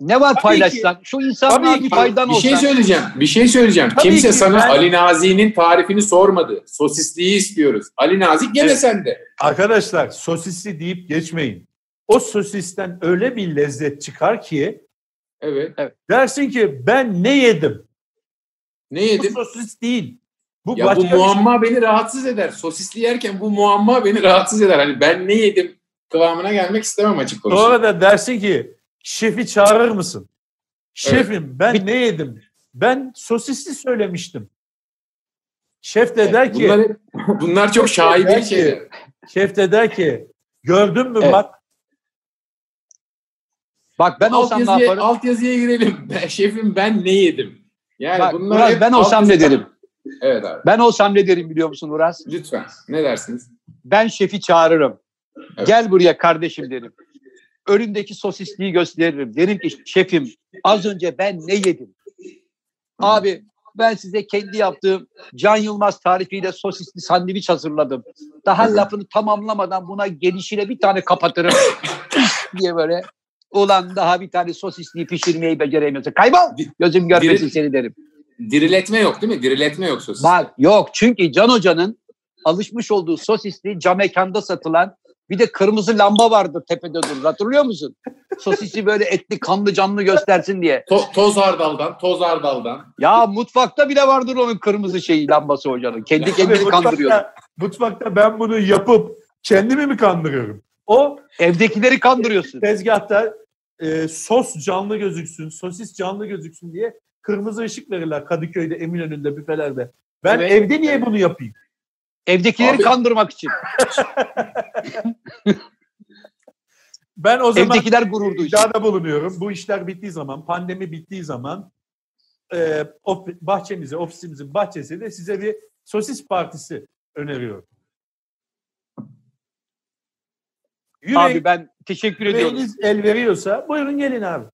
Ne var Tabii paylaşsak? Şu insanlığa Tabii bir ki. faydan Bir olsa. şey söyleyeceğim. Bir şey söyleyeceğim. Tabii Kimse ki sana ben- Ali Nazi'nin tarifini sormadı. Sosisliği istiyoruz. Ali Nazik gene Evet. sende. Arkadaşlar sosisli deyip geçmeyin. O sosisten öyle bir lezzet çıkar ki Evet. dersin ki ben ne yedim? Ne Bu yedim? sosis değil. Bu Ya bu bir şey. muamma beni rahatsız eder. Sosisli yerken bu muamma beni rahatsız eder. Hani ben ne yedim kıvamına gelmek istemem açık konuşayım. Sonra da dersin ki şefi çağırır mısın? Şefim ben Bir- ne yedim? Ben sosisli söylemiştim. Şef de der ki, Bunlar, bunlar çok ki- şeyler. şef de der ki gördün mü Evet. bak Bak ben alt, olsam ne yazıya, yaparım? alt yazıya girelim. [laughs] Ben, şefim ben ne yedim? Yani Bak, bunlar Uras, hep ben olsam ne derim? [laughs] Evet abi. Ben olsam ne derim biliyor musun Uras? Lütfen. Ne dersiniz? Ben şefi çağırırım. Evet. Gel buraya kardeşim derim. Önündeki sosisliği gösteririm. Derim ki şefim az önce ben ne yedim? Abi ben size kendi yaptığım Can Yılmaz tarifiyle sosisli sandviç hazırladım. Daha lafını tamamlamadan buna gelişine bir tane kapatırım. [laughs] diye böyle. Ulan daha bir tane sosisliği pişirmeyi beceremiyorsun. Kaybol! Gözüm görmesin Diri- seni derim. Diriletme yok değil mi? Diriletme yok sosis. Bak yok çünkü Can Hoca'nın alışmış olduğu sosisli cam mekanda satılan bir de kırmızı lamba vardır tepede durur. Hatırlıyor musun? Sosisi böyle etli kanlı canlı göstersin diye. To- toz hardaldan, toz hardaldan. Ya mutfakta bile vardır onun kırmızı şeyi lambası hocanın. Kendi kendini kandırıyor. mutfakta, mutfakta ben bunu yapıp kendimi mi kandırıyorum? O Evdekileri kandırıyorsun. tezgahta e, sos canlı gözüksün, sosis canlı gözüksün diye kırmızı ışık verirler Kadıköy'de, Eminönü'nde, büfelerde. Ben Evet. evde niye bunu yapayım? Evdekileri Abi- kandırmak için. [laughs] Ben o zaman Evdekiler gurur iddiada bulunuyorum. Bu işler bittiği zaman, pandemi bittiği zaman e, of- bahçemize, ofisimizin bahçesinde size bir sosis partisi öneriyorum. Yüreğiniz, Abi ben teşekkür ediyorum. yüreğiniz el veriyorsa buyurun gelin abi.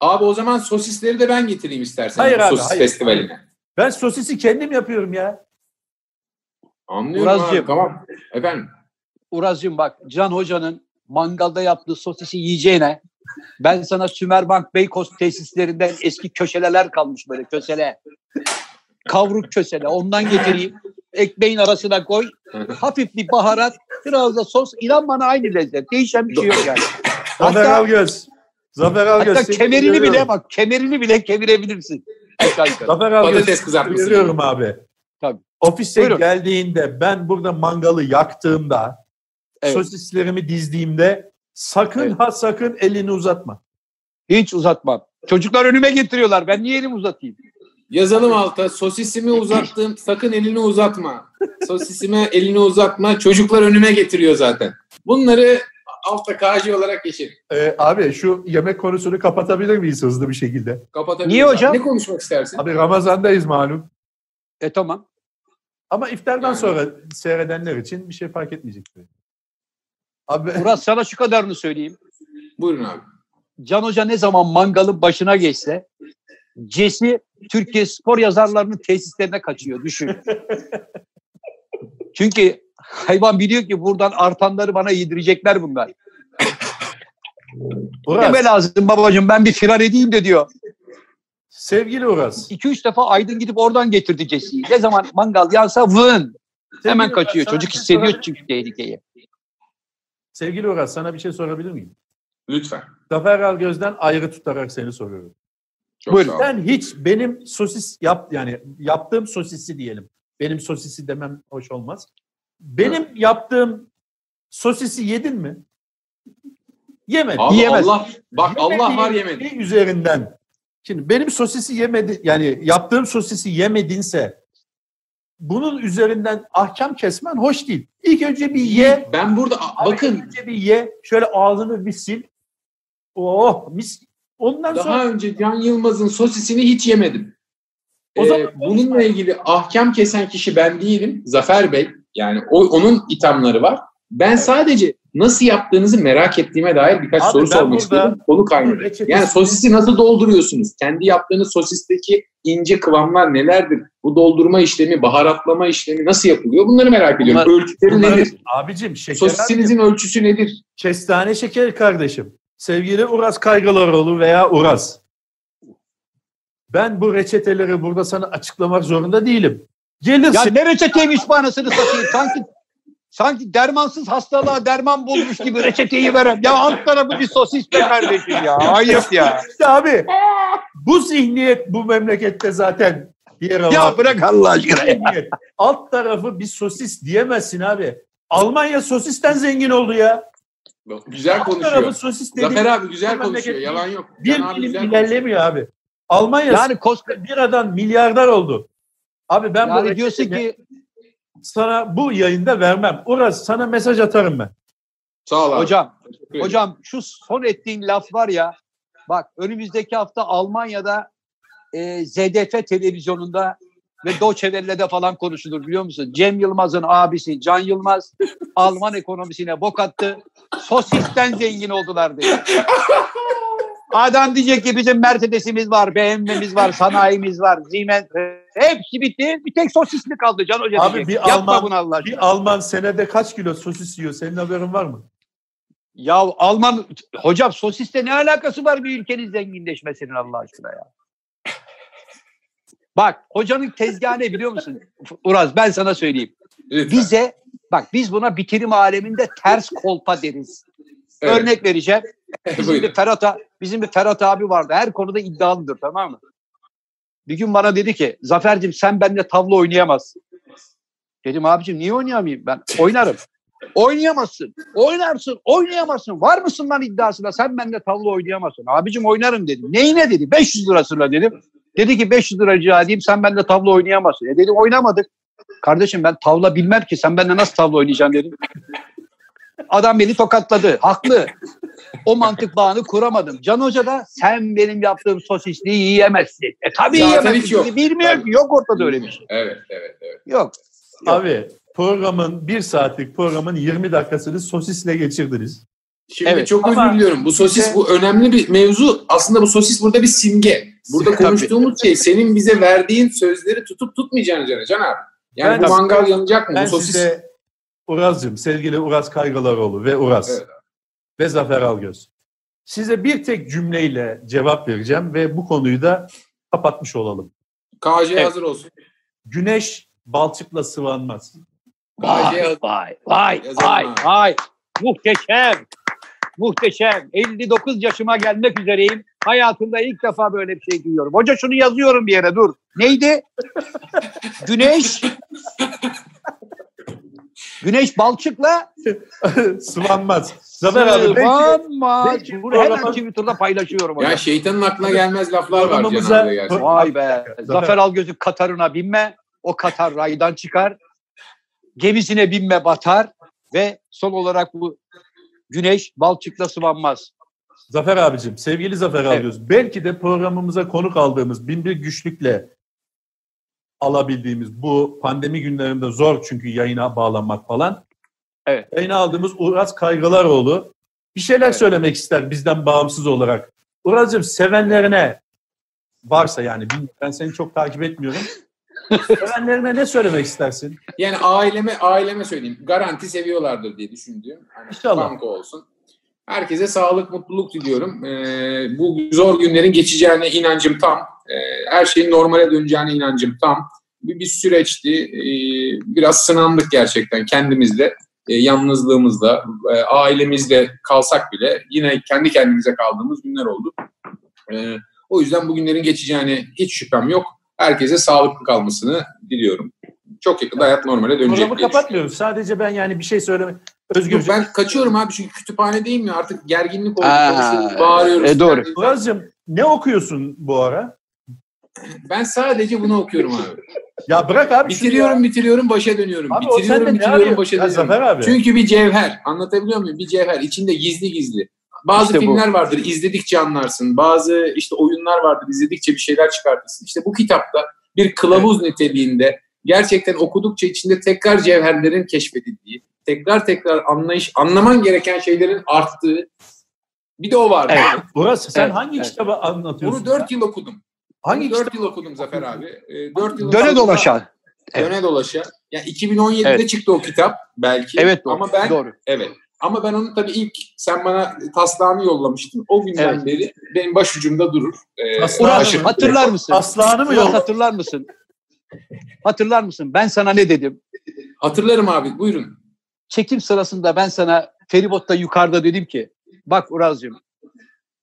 Abi o zaman sosisleri de ben getireyim istersen. Hayır abi, Sosis hayır. festivaline. Ben sosisi kendim yapıyorum ya. Anlıyorum abi. Urazcığım. Tamam. Efendim. Uraz'cığım bak Can Hoca'nın mangalda yaptığı sosisi yiyeceğine ben sana Sümerbank Beykoz tesislerinden eski köşeleler kalmış böyle kösele. Kavruk kösele ondan getireyim. Ekmeğin arasına koy. Hafif bir baharat, biraz da sos. İnan bana aynı lezzet. Değişen bir şey yok yani. Zafer Hatta, Algöz. Zafer Algöz. hatta kemerini bile bak kemerini bile kevirebilirsin. Zafer Algöz. Patates kızartması. Abi. Ofise Buyurun. geldiğinde ben burada mangalı yaktığımda Evet. sosislerimi dizdiğimde sakın Evet. ha sakın elini uzatma. Hiç uzatmam. Çocuklar önüme getiriyorlar. Ben niye elimi uzatayım? Yazalım alta sosisimi uzattım sakın elini uzatma. Sosisime elini uzatma çocuklar önüme getiriyor zaten. Bunları altta KJ olarak geçelim. Ee, abi şu yemek konusunu kapatabilir miyiz hızlı bir şekilde? Kapatabiliriz. Niye abi. hocam? Ne konuşmak istersin? Abi Ramazan'dayız malum. E tamam. Ama iftardan Yani. sonra seyredenler için bir şey fark etmeyecek. Abi Murat sana şu kadarını söyleyeyim. Buyurun abi. Can Hoca ne zaman mangalın başına geçse Cesi Türkiye spor yazarlarının tesislerine kaçıyor. Düşün. Çünkü hayvan biliyor ki buradan artanları bana yedirecekler bunlar. Uras, Deme lazım babacığım ben bir firar edeyim de diyor. Sevgili Uras. 2-3 defa Aydın gidip oradan getirdi Cesi'yi. Ne zaman mangal yansa vın. Hemen Sevgili Uras, kaçıyor. Çocuk şey hissediyor sorabilir- çünkü tehlikeyi. Sevgili Uras sana bir şey sorabilir miyim? Lütfen. Zafer Algöz'den ayrı tutarak seni soruyorum. Çok Buyurun. Sen hiç benim sosis yap yani yaptığım sosisi diyelim. Benim sosisi demem hoş olmaz. Benim yaptığım sosisi yedin mi? Yemedin. Abi Yiyemez. Allah bak Allah var Yemediğin yemedi. şey üzerinden. Şimdi benim sosisi yemedi yani yaptığım sosisi yemedinse bunun üzerinden ahkam kesmen hoş değil. İlk önce bir ye. Ben burada bakın ilk önce bir ye. Şöyle ağzını bir sil. Oh mis. Ondan sonra daha önce Can Yılmaz'ın sosisini hiç yemedim. O Ee, zaman bununla ilgili ahkam kesen kişi ben değilim. Zafer Bey. Yani o, onun ithamları var. Ben sadece nasıl yaptığınızı merak ettiğime dair birkaç Abi soru sormak istiyorum. Konu reçetesi- Yani sosisi nasıl dolduruyorsunuz? Kendi yaptığınız sosisteki ince kıvamlar nelerdir? Bu doldurma işlemi, baharatlama işlemi nasıl yapılıyor? Bunları merak ediyorum. Bunlar- Ölçüleri Bunlar- nedir? abicim şeker Sosisinizin ölçüsü nedir? Kestane şeker kardeşim. Sevgili Uras Kaygılaroğlu veya Uras. Ben bu reçeteleri burada sana açıklamak zorunda değilim. Ya Gelirsin. ne reçeteymiş bu anasını satayım. Sanki sanki dermansız hastalığa derman bulmuş gibi reçeteyi veren. Ya alt tarafı bir sosis be kardeşim ya. Ayıp ya. İşte abi bu zihniyet bu memlekette zaten bir yere Ya bırak Allah aşkına ya. Alt tarafı bir sosis diyemezsin abi. Almanya sosisten zengin oldu ya. Güzel Alt konuşuyor. tarafı sosis dedi. Zafer abi güzel konuşuyor. Yalan yok. Bir Can abi bilim ilerlemiyor abi. Almanya Yani koska biradan milyardar oldu. Abi ben bu yani diyorsun ki sana bu yayında vermem. Uras sana mesaj atarım ben. Sağ ol abi. hocam hocam şu son ettiğin laf var ya. Bak önümüzdeki hafta Almanya'da e, ZDF televizyonunda ve Deutsche Welle'de falan konuşulur biliyor musun? Cem Yılmaz'ın abisi Can Yılmaz [laughs] Alman ekonomisine bok attı. Sosisten zengin oldular diye. [laughs] Adam diyecek ki bizim Mercedes'imiz var, BMW'miz var, sanayimiz var, Siemens. Hepsi bitti. Bir tek sosis mi kaldı Can Hoca Abi diyecek. bir Yapma Alman- bunu Allah aşkına. Bir Alman senede kaç kilo sosis yiyor? Senin haberin var mı? Ya Alman hocam sosiste ne alakası var bir ülkenin zenginleşmesinin Allah aşkına ya? Bak hocanın tezgahı ne biliyor musun? Uraz ben sana söyleyeyim. Lütfen. Bize bak biz buna bitirim aleminde ters kolpa deriz. Evet. Örnek vereceğim. [laughs] Bizim bir Ferhat, bizim bir Ferhat abi vardı. Her konuda iddialıdır tamam mı? Bir gün bana dedi ki Zafer'cim sen benimle tavla oynayamazsın. Dedim abicim niye oynayamayayım? Ben oynarım. Oynayamazsın. Oynarsın. Oynayamazsın. Var mısın lan iddiasına? Sen benimle tavla oynayamazsın. Abicim oynarım dedim. Neyine dedi? 500 lirasıyla dedim. Dedi ki 500 lira rica edeyim sen benimle tavla oynayamazsın. E dedim oynamadık. Kardeşim ben tavla bilmem ki sen benimle nasıl tavla oynayacaksın dedim. Adam beni tokatladı. Haklı. O mantık bağını kuramadım. Can Hoca da sen benim yaptığım sosisliği yiyemezsin. E tabii Zaten yiyemezsin. hiç yok. Bilmiyor ki. Yok ortada öyle bir şey. Evet, evet, evet. Yok. Abi programın bir saatlik programın 20 dakikasını sosisle geçirdiniz. Şimdi Evet, çok özür diliyorum. Bu sosis işte- bu önemli bir mevzu. Aslında bu sosis burada bir simge. Burada Tabii. konuştuğumuz şey senin bize verdiğin sözleri tutup tutmayacağını Can, Can abi. Yani Ben- bu mangal yanacak mı? Ben bu sosis size Uraz'cığım, sevgili Uraz Kaygılaroğlu ve Uraz Evet. ve Zafer Algöz. Size bir tek cümleyle cevap vereceğim ve bu konuyu da kapatmış olalım. KJ Evet. hazır olsun. Güneş balçıkla sıvanmaz. KJ Vay hazır. vay vay Yazalım vay abi. vay. Muhteşem. Muhteşem. 59 yaşıma gelmek üzereyim. Hayatımda ilk defa böyle bir şey duyuyorum. Hoca şunu yazıyorum bir yere dur. Neydi? [laughs] Güneş. Güneş balçıkla Sıvanmaz. Zafer abi Sıvanmaz. Bunu hemen Twitter'da paylaşıyorum. Ya şeytanın aklına gelmez laflar var abi gerçekten. Vay be. Zafer- Zafer Algöz'ü Katar'ına binme. O Katar raydan çıkar. Gemisine binme batar. Ve son olarak bu güneş balçıkla sıvanmaz. Zafer abicim, sevgili Zafer Evet. Algöz, belki de programımıza konuk aldığımız binbir güçlükle alabildiğimiz bu pandemi günlerinde zor çünkü yayına bağlanmak falan. Evet. Yayına aldığımız Uras Kaygılaroğlu bir şeyler Evet. söylemek ister bizden bağımsız olarak. Uraz'cığım sevenlerine varsa yani ben seni çok takip etmiyorum. [laughs] sevenlerine ne söylemek istersin? Yani aileme aileme söyleyeyim. Garanti seviyorlardır diye düşündüğüm. Hani İnşallah. banko olsun. Herkese sağlık, mutluluk diliyorum. Ee, bu zor günlerin geçeceğine inancım tam. Ee, her şeyin normale döneceğine inancım tam. Bir, bir süreçti. Ee, biraz sınandık gerçekten kendimizle, e, yalnızlığımızla, e, ailemizle kalsak bile yine kendi kendimize kaldığımız günler oldu. O yüzden bu günlerin geçeceğine hiç şüphem yok. Herkese sağlıklı kalmasını diliyorum. Çok yakında hayat normale dönecek. Programı diye kapatmıyoruz. Sadece ben yani bir şey söylemek özgürce. Yok, ben kaçıyorum abi çünkü kütüphanedeyim ya artık gerginlik oldu. Aa, konuşuyoruz, bağırıyoruz. e, doğru. Uraz'cığım ne okuyorsun bu ara? Ben sadece bunu okuyorum abi. Ya bırak abi şunu ya. bitiriyorum bitiriyorum başa dönüyorum. Abi bitiriyorum bitiriyorum başa Ya dönüyorum. Zafer abi. Çünkü bir cevher. Anlatabiliyor muyum? Bir cevher. içinde gizli gizli. Bazı İşte bu. filmler vardır izledikçe anlarsın. Bazı işte oyunlar vardır izledikçe bir şeyler çıkartırsın. İşte bu kitapta bir kılavuz niteliğinde gerçekten okudukça içinde tekrar cevherlerin keşfedildiği, tekrar tekrar anlayış, anlaman gereken şeylerin arttığı bir de o vardı. Evet. Uraz sen Evet, hangi evet. kitabı anlatıyorsun? Bunu 4 yıl okudum. hangi Bunu 4 kitap? yıl okudum Zafer abi. Ee, 4 yıl Döne dolaşa. Döne dolaşa. Yani 2017'de Evet. çıktı o kitap belki. Evet doğru. Ama ben doğru. evet. Ama ben onu tabii ilk sen bana taslağını yollamıştın. O günden Evet. beri benim başucumda durur. Ee, Taslağı Uras aşırı- mı? hatırlar mısın? Aslanı mı yok? hatırlar mısın? Hatırlar mısın? Ben sana ne dedim? Hatırlarım abi buyurun. Çekim sırasında ben sana feribotta yukarıda dedim ki bak Uraz'cığım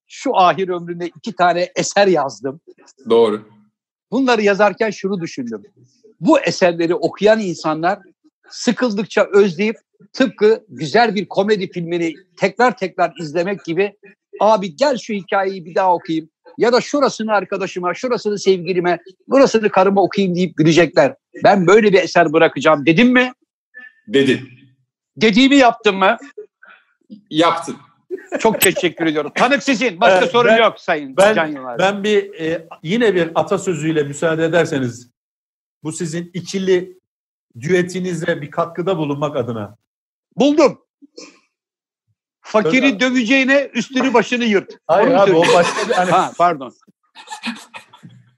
şu ahir ömründe iki tane eser yazdım. Doğru. Bunları yazarken şunu düşündüm. Bu eserleri okuyan insanlar sıkıldıkça özleyip tıpkı güzel bir komedi filmini tekrar tekrar izlemek gibi abi gel şu hikayeyi bir daha okuyayım ya da şurasını arkadaşıma, şurasını sevgilime, burasını karıma okuyayım deyip gülecekler. Ben böyle bir eser bırakacağım dedim mi? Dedin. Dediğimi yaptım mı? Yaptın. Çok teşekkür ediyorum. Tanık sizin. Başka Evet, sorun ben- yok Sayın ben- Can Yılmaz. Ben bir e, yine bir atasözüyle müsaade ederseniz bu sizin ikili düetinize bir katkıda bulunmak adına. Buldum. Fakiri Söyle. döveceğine üstünü başını yırt. Hayır Onu abi o söyle. başka bir hani Ha pardon.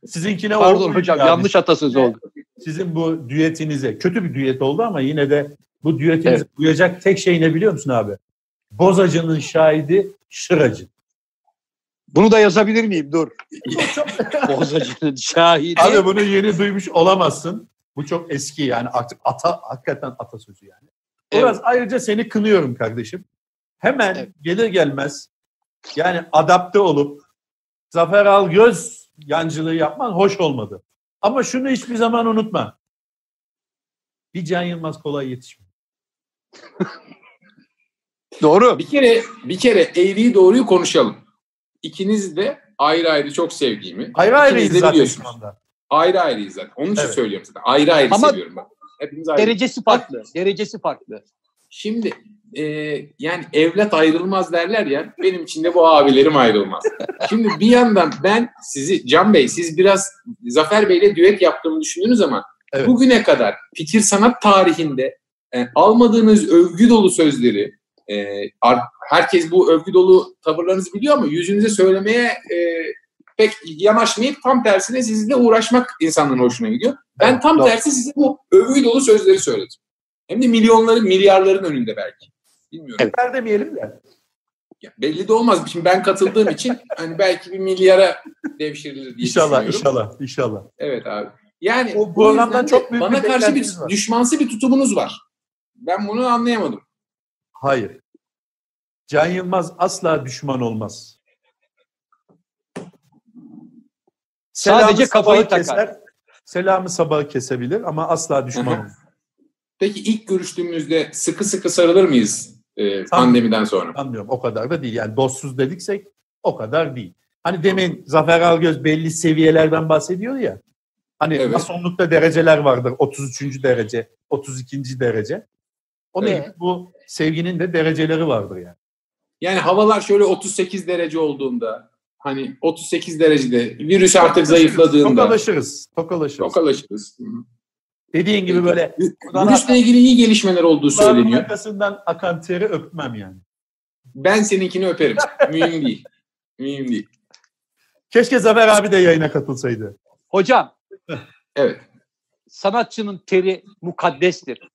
sizinkine Pardon oldu hocam yani. yanlış atasözü oldu. Sizin bu düetinize kötü bir düet oldu ama yine de bu düetinize Evet. uyacak tek şey ne biliyor musun abi? Bozacının şahidi şıracı. Bunu da yazabilir miyim? Dur. [laughs] Bozacının şahidi. Abi bunu yeni duymuş olamazsın. Bu çok eski yani artık ata hakikaten atasözü yani. Evet. Biraz ayrıca seni kınıyorum kardeşim. Hemen Evet. gelir gelmez yani adapte olup Zafer Algöz yancılığı yapman hoş olmadı. Ama şunu hiçbir zaman unutma. Bir Can Yılmaz kolay yetişmiyor. [laughs] Doğru. Bir kere bir kere eğriyi doğruyu konuşalım. İkiniz de ayrı ayrı çok sevdiğimi. Ayrı ayrıyız zaten biliyorsunuz. şu anda. Ayrı ayrıyız zaten. Onun için Evet. söylüyorum zaten. Ayrı ayrı Ama- seviyorum ben. Hepimiz ayrı. Derecesi farklı. Derecesi farklı. Şimdi e, yani evlat ayrılmaz derler ya. Benim için de bu abilerim ayrılmaz. Şimdi bir yandan ben sizi Can Bey siz biraz Zafer Bey'le düet yaptığımı düşündünüz ama Evet. bugüne kadar fikir sanat tarihinde e, almadığınız övgü dolu sözleri e, herkes bu övgü dolu tavırlarınızı biliyor ama yüzünüze söylemeye e, pek yanaşmayıp tam tersine sizinle uğraşmak insanların hoşuna gidiyor. Ben Evet, tam doğru. tersi size bu övgü dolu sözleri söyledim. Hem de milyonların, milyarların önünde belki. Bilmiyorum. Ver demeyelim de. Ya belli de olmaz. Şimdi ben katıldığım için [laughs] hani belki bir milyara devşirilir diye İnşallah, düşünüyorum. inşallah, inşallah. Evet abi. Yani O bu de çok büyük bana bir karşı bir var. düşmansı bir tutumunuz var. Ben bunu anlayamadım. Hayır. Can Yılmaz asla düşman olmaz. Sadece kafayı takar. Keser, selamı sabahı kesebilir ama asla [laughs] düşman Peki ilk görüştüğümüzde sıkı sıkı sarılır mıyız e, pandemiden sonra? Anlıyorum o kadar da değil. Yani dostsuz dediksek o kadar değil. Hani demin Zafer Algöz belli seviyelerden bahsediyor ya. Hani evet. masonlukta dereceler vardır. 33. derece, 32. derece. O evet. ne? Bu sevginin de dereceleri vardır yani. Yani havalar şöyle 38 derece olduğunda hani 38 derecede virüs artık zayıfladığında. Tokalaşırız. Tokalaşırız. Tokalaşırız. Dediğin gibi böyle. Virüsle ilgili iyi gelişmeler olduğu söyleniyor. Arkasından akan teri öpmem yani. Ben seninkini öperim. Mühim değil. Mühim değil. Keşke Zafer abi de yayına katılsaydı. Hocam. evet. Sanatçının teri mukaddestir.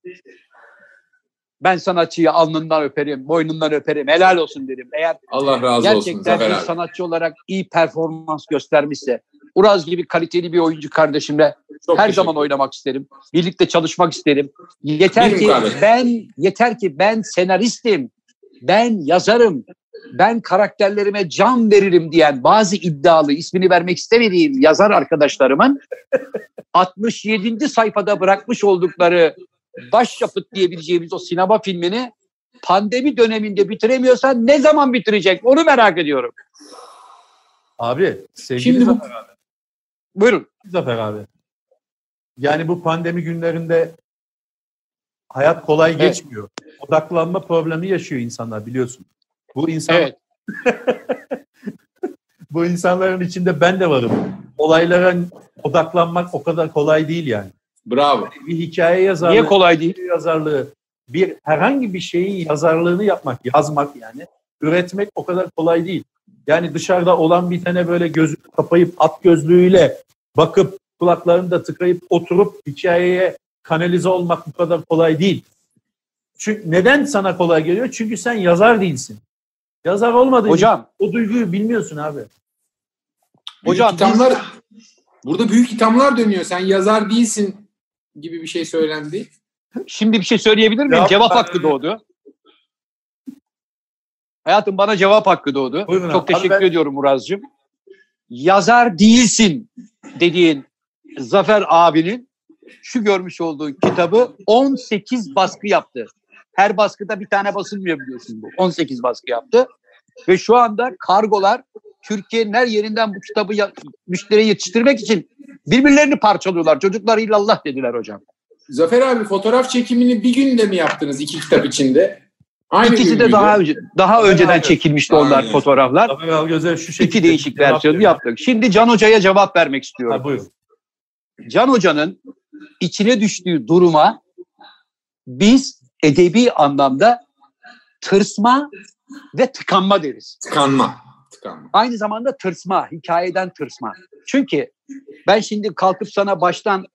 Ben sanatçıyı alnından öperim, boynundan öperim, helal olsun derim. Eğer Allah razı gerçekten olsun Zafer bir sanatçı olarak iyi performans göstermişse, Uraz gibi kaliteli bir oyuncu kardeşimle Çok her zaman oynamak isterim. Birlikte çalışmak isterim. Yeter Benim ki kardeşim. ben yeter ki ben senaristim. Ben yazarım. Ben karakterlerime can veririm diyen bazı iddialı ismini vermek istemediğim yazar arkadaşlarımın [laughs] 67. sayfada bırakmış oldukları başyapıt diyebileceğimiz o sinema filmini pandemi döneminde bitiremiyorsan ne zaman bitirecek? Onu merak ediyorum. Abi sevgili Şimdi Zafer abi. Buyurun. Zafer abi. Yani bu pandemi günlerinde hayat kolay evet. geçmiyor. Odaklanma problemi yaşıyor insanlar biliyorsun. Bu insan evet. [laughs] bu insanların içinde ben de varım. Olaylara odaklanmak o kadar kolay değil yani. Bravo. Bir hikaye yazarlığı. Niye kolay değil? Yazarlığı. Bir herhangi bir şeyin yazarlığını yapmak, yazmak yani. Üretmek o kadar kolay değil. Yani dışarıda olan bir tane böyle gözü kapayıp at gözlüğüyle bakıp kulaklarını da tıkayıp oturup hikayeye kanalize olmak bu kadar kolay değil. Çünkü neden sana kolay geliyor? Çünkü sen yazar değilsin. Yazar olmadığın Hocam, o duyguyu bilmiyorsun abi. Hocam ithamlar, burada büyük ithamlar dönüyor. Sen yazar değilsin gibi bir şey söylendi. Şimdi bir şey söyleyebilir miyim? Cevap, cevap hakkı doğdu. Hayatım bana cevap hakkı doğdu. Buyurun Çok abi. teşekkür ben... ediyorum Murazcığım. Yazar değilsin dediğin Zafer abinin şu görmüş olduğu kitabı 18 baskı yaptı. Her baskıda bir tane basılmıyor biliyorsun bu. 18 baskı yaptı. Ve şu anda kargolar Türkiye'nin her yerinden bu kitabı ya, müşteriye yetiştirmek için birbirlerini parçalıyorlar. Çocuklar illallah dediler hocam. Zafer abi fotoğraf çekimini bir günde mi yaptınız iki kitap içinde? Aynı İkisi de daha önce daha Zafer önceden abi. çekilmişti onlar Aynen. fotoğraflar. Zafer Algözel şu şekilde İki değişik versiyonu yaptık. Şimdi Can Hoca'ya cevap vermek istiyorum. Ha, buyurun. Can Hoca'nın içine düştüğü duruma biz edebi anlamda tırsma ve tıkanma deriz. Tıkanma. tıkanma. Aynı zamanda tırsma, hikayeden tırsma. Çünkü ben şimdi kalkıp sana baştan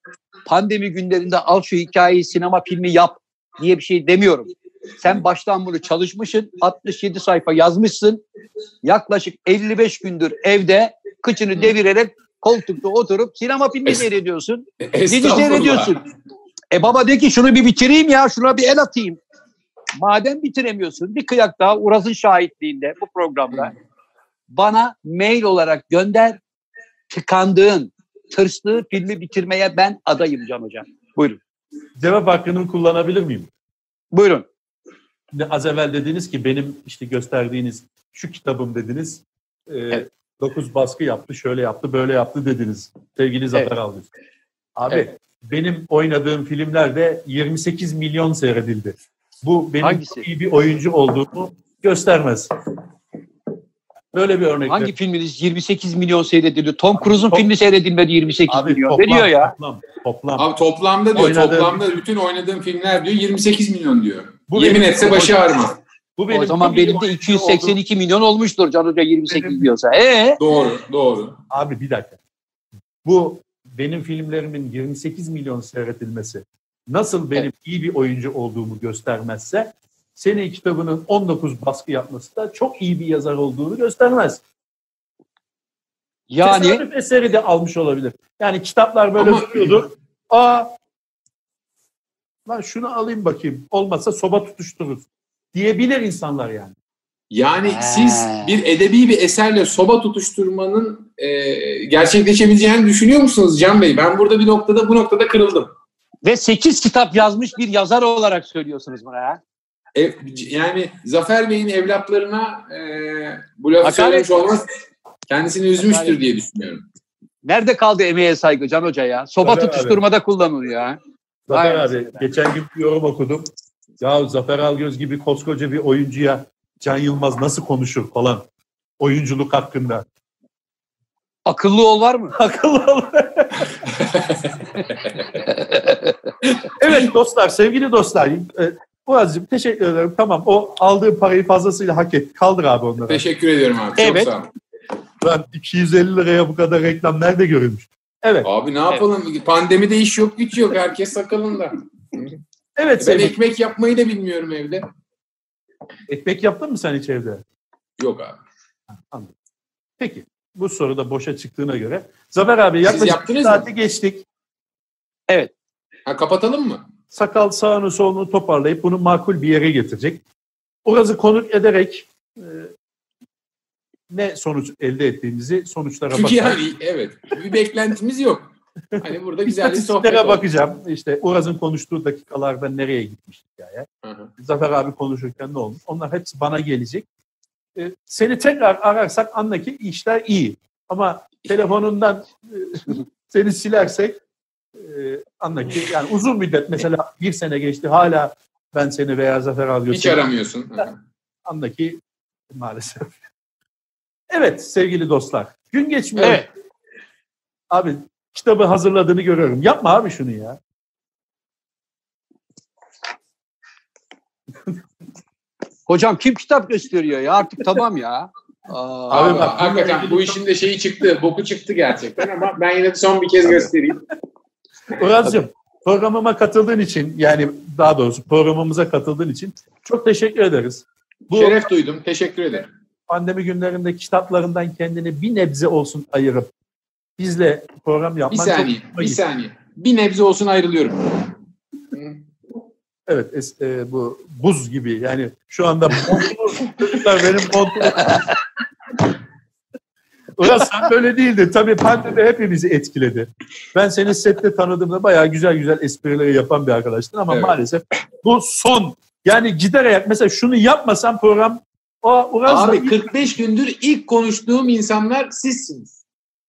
pandemi günlerinde al şu hikayeyi sinema filmi yap diye bir şey demiyorum. Sen baştan bunu çalışmışsın, 67 sayfa yazmışsın. Yaklaşık 55 gündür evde kıçını devirerek koltukta oturup sinema filmi seyrediyorsun. Dizi seyrediyorsun. E baba de ki şunu bir bitireyim ya, şuna bir el atayım. Madem bitiremiyorsun bir kıyak daha Uraz'ın şahitliğinde bu programda bana mail olarak gönder. Tıkandığın, tırstığı filmi bitirmeye ben adayım Can Hocam. Buyurun. Cevap hakkını kullanabilir miyim? Buyurun. Az evvel dediniz ki benim işte gösterdiğiniz şu kitabım dediniz. E, evet. 9 baskı yaptı, şöyle yaptı, böyle yaptı dediniz. Sevgili Zafer evet. Algöz. Abi evet. benim oynadığım filmlerde 28 milyon seyredildi. Bu benim Hangisi? iyi bir oyuncu olduğumu göstermez. Böyle bir örnek. Hangi filminiz 28 milyon seyredildi? Tom Cruise'un filmi seyredilmedi 28 abi, milyon. Toplam, ne diyor ya? Toplam, toplam. Abi toplamda diyor. Oynadığım, toplamda bütün oynadığım filmler diyor 28 milyon diyor. Bu Yemin etse başı ağrımaz. Bu benim, o zaman benim de 282 oldu. milyon olmuştur Can Hoca 28 benim, diyorsa. Ee? Doğru, doğru. Abi bir dakika. Bu benim filmlerimin 28 milyon seyretilmesi nasıl benim evet. iyi bir oyuncu olduğumu göstermezse senin kitabının 19 baskı yapması da çok iyi bir yazar olduğunu göstermez. Yani Tesadüf eseri de almış olabilir. Yani kitaplar böyle Ama... duruyordu. Aa lan şunu alayım bakayım. Olmazsa soba tutuştururuz. Diyebilir insanlar yani. Yani ha. siz bir edebi bir eserle soba tutuşturmanın e, gerçekleşebileceğini düşünüyor musunuz Can Bey? Ben burada bir noktada bu noktada kırıldım. Ve 8 kitap yazmış bir yazar olarak söylüyorsunuz buna ya. E, yani Zafer Bey'in evlatlarına e, bu lafı söylemiş olmaz kendisini üzmüştür Hakaret. diye düşünüyorum. Nerede kaldı emeğe saygı Can Hoca ya? Soba Zafer tutuşturmada abi. kullanılıyor ya. Zafer Vay abi geçen gün bir yorum okudum. Ya Zafer Algöz gibi koskoca bir oyuncuya Can Yılmaz nasıl konuşur falan oyunculuk hakkında. Akıllı ol var mı? [laughs] Akıllı ol. [laughs] evet dostlar, sevgili dostlar. E, Murat'cığım teşekkür ederim. Tamam o aldığı parayı fazlasıyla hak etti. Kaldır abi onları. Teşekkür ediyorum abi. Evet. Çok sağ olun. Lan 250 liraya bu kadar reklam nerede görülmüş? Evet. Abi ne yapalım? Evet. Pandemide iş yok, güç yok. Herkes sakalında. [laughs] evet. Ben ekmek yapmayı da bilmiyorum evde. Ekmek yaptın mı sen hiç evde? Yok abi. Anladım. Peki. Bu soru da boşa çıktığına göre. Zafer abi yaklaşık bir saati mı? geçtik. Evet. Ha, kapatalım mı? Sakal sağını solunu toparlayıp bunu makul bir yere getirecek. Orası konuk ederek e, ne sonuç elde ettiğimizi sonuçlara Çünkü bakalım. yani evet bir beklentimiz yok. Hani burada güzel bir sohbet bakacağım. Oldu. İşte Uraz'ın konuştuğu dakikalarda nereye gitmiş hikaye. Hı hı. Zafer abi konuşurken ne olmuş? Onlar hepsi bana gelecek. Ee, seni tekrar ararsak anla ki işler iyi. Ama telefonundan e, [laughs] seni silersek e, anla ki yani uzun müddet mesela bir sene geçti hala ben seni veya Zafer abi Hiç aramıyorsun. Anla ki maalesef. Evet sevgili dostlar. Gün geçmiyor. Evet. Abi kitabı hazırladığını görüyorum. Yapma abi şunu ya. Hocam kim kitap gösteriyor ya? Artık tamam ya. Aa, abi bak hakikaten bu işin de şeyi çıktı, boku çıktı gerçekten ama ben yine de son bir kez göstereyim. Uraz'cığım programıma katıldığın için yani daha doğrusu programımıza katıldığın için çok teşekkür ederiz. Bu, Şeref duydum. Teşekkür ederim. Pandemi günlerinde kitaplarından kendini bir nebze olsun ayırıp bizle program yapman bir saniye, çok Bir saniye. Bir nebze olsun ayrılıyorum. Evet es, e, bu buz gibi yani şu anda çocuklar benim montum. Ulan sen böyle değildi. Tabii pandemi hepimizi etkiledi. Ben seni sette tanıdığımda bayağı güzel güzel esprileri yapan bir arkadaştın ama evet. maalesef bu son. Yani giderek mesela şunu yapmasam program o Uraz'la Abi 45 gündür ilk konuştuğum insanlar sizsiniz.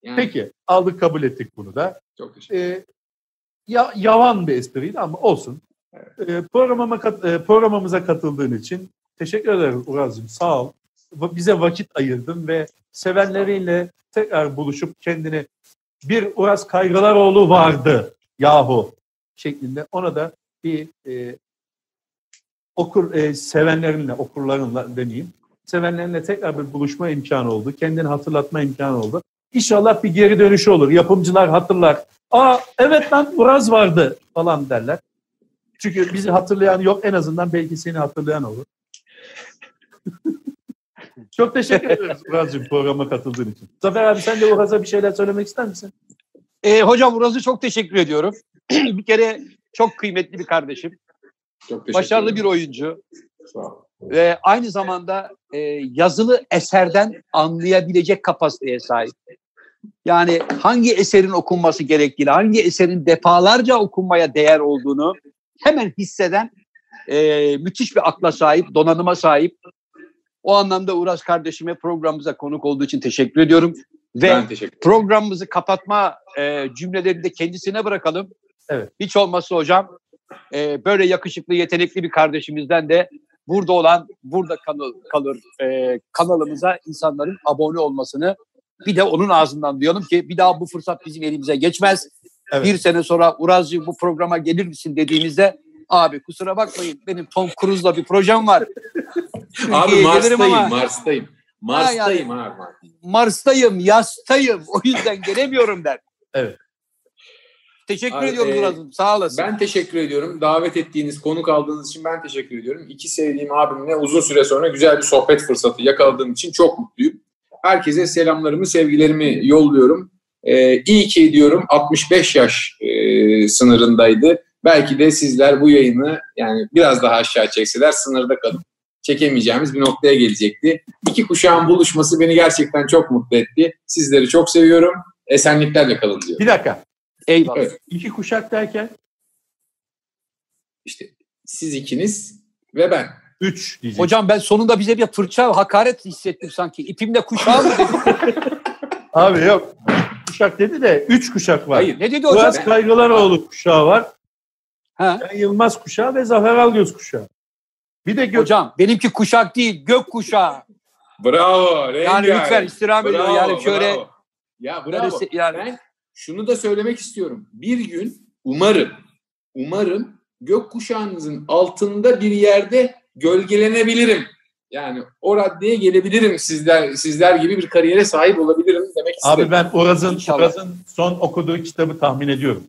Yani. Peki aldık kabul ettik bunu da. Çok teşekkür ederim. Ee, ya, yavan bir espriydi ama olsun. Evet. Ee, programıma, e, programımıza katıldığın için teşekkür ederim Uraz'cığım sağ ol. Bize vakit ayırdın ve sevenleriyle tekrar buluşup kendini bir Uraz Kaygılaroğlu vardı yahu şeklinde ona da bir e, okur e, sevenlerinle, okurlarınla deneyeyim. Sevenlerinle tekrar bir buluşma imkanı oldu. Kendini hatırlatma imkanı oldu. İnşallah bir geri dönüşü olur. Yapımcılar hatırlar. Aa evet lan Uraz vardı falan derler. Çünkü bizi hatırlayan yok. En azından belki seni hatırlayan olur. [laughs] Çok teşekkür [laughs] ederiz Uraz'cığım programa katıldığın için. Zafer abi sen de Uraz'a bir şeyler söylemek ister misin? E, hocam Uraz'ı çok teşekkür ediyorum. [clears throat] bir kere çok kıymetli bir kardeşim. Çok Başarılı bir oyuncu. Sağ ol. Ve aynı zamanda e, yazılı eserden anlayabilecek kapasiteye sahip. Yani hangi eserin okunması gerektiğini, hangi eserin defalarca okunmaya değer olduğunu hemen hisseden e, müthiş bir akla sahip, donanıma sahip. O anlamda Uras kardeşime programımıza konuk olduğu için teşekkür ediyorum. Ve teşekkür programımızı kapatma e, cümlelerini de kendisine bırakalım. Evet. Hiç olmazsa hocam e, böyle yakışıklı, yetenekli bir kardeşimizden de burada olan, burada kalır, kalır e, kanalımıza insanların abone olmasını bir de onun ağzından duyalım ki bir daha bu fırsat bizim elimize geçmez. Evet. Bir sene sonra Urazcı bu programa gelir misin dediğimizde abi kusura bakmayın benim Tom Cruise'la bir projem var. abi Mars'tayım, ama, Mars'tayım. Mars'tayım yani, abi. Mars'tayım, yastayım. O yüzden gelemiyorum der. Evet. Teşekkür Abi, ediyorum Murat'ım. E, Sağ olasın. Ben teşekkür ediyorum. Davet ettiğiniz, konuk aldığınız için ben teşekkür ediyorum. İki sevdiğim abimle uzun süre sonra güzel bir sohbet fırsatı yakaladığım için çok mutluyum. Herkese selamlarımı, sevgilerimi yolluyorum. Ee, iyi ki diyorum 65 yaş e, sınırındaydı. Belki de sizler bu yayını yani biraz daha aşağı çekseler sınırda kalıp çekemeyeceğimiz bir noktaya gelecekti. İki kuşağın buluşması beni gerçekten çok mutlu etti. Sizleri çok seviyorum. Esenliklerle kalın diyor. Bir dakika. Eyvallah. Evet. İki kuşak derken İşte siz ikiniz ve ben. Üç diyecek. Hocam ben sonunda bize bir fırça, hakaret hissettim sanki. İpimle kuşağım mı dedim. [laughs] Abi yok. Kuşak dedi de üç kuşak var. Hayır. Ne dedi hocam? Uras Kaygılaroğlu kuşağı var. Ha? Ben Yılmaz kuşağı ve Zafer Algöz kuşağı. Bir de gök Hocam benimki kuşak değil, gök kuşağı. Bravo. Yani lütfen istirham ediyorum. Bravo, Yani şöyle bravo. Ya bravo. Yani Ben şunu da söylemek istiyorum. Bir gün umarım, umarım gökkuşağınızın altında bir yerde gölgelenebilirim. Yani o raddeye gelebilirim sizler sizler gibi bir kariyere sahip olabilirim demek istedim. Abi ben Uraz'ın, İnşallah. Uraz'ın son okuduğu kitabı tahmin ediyorum.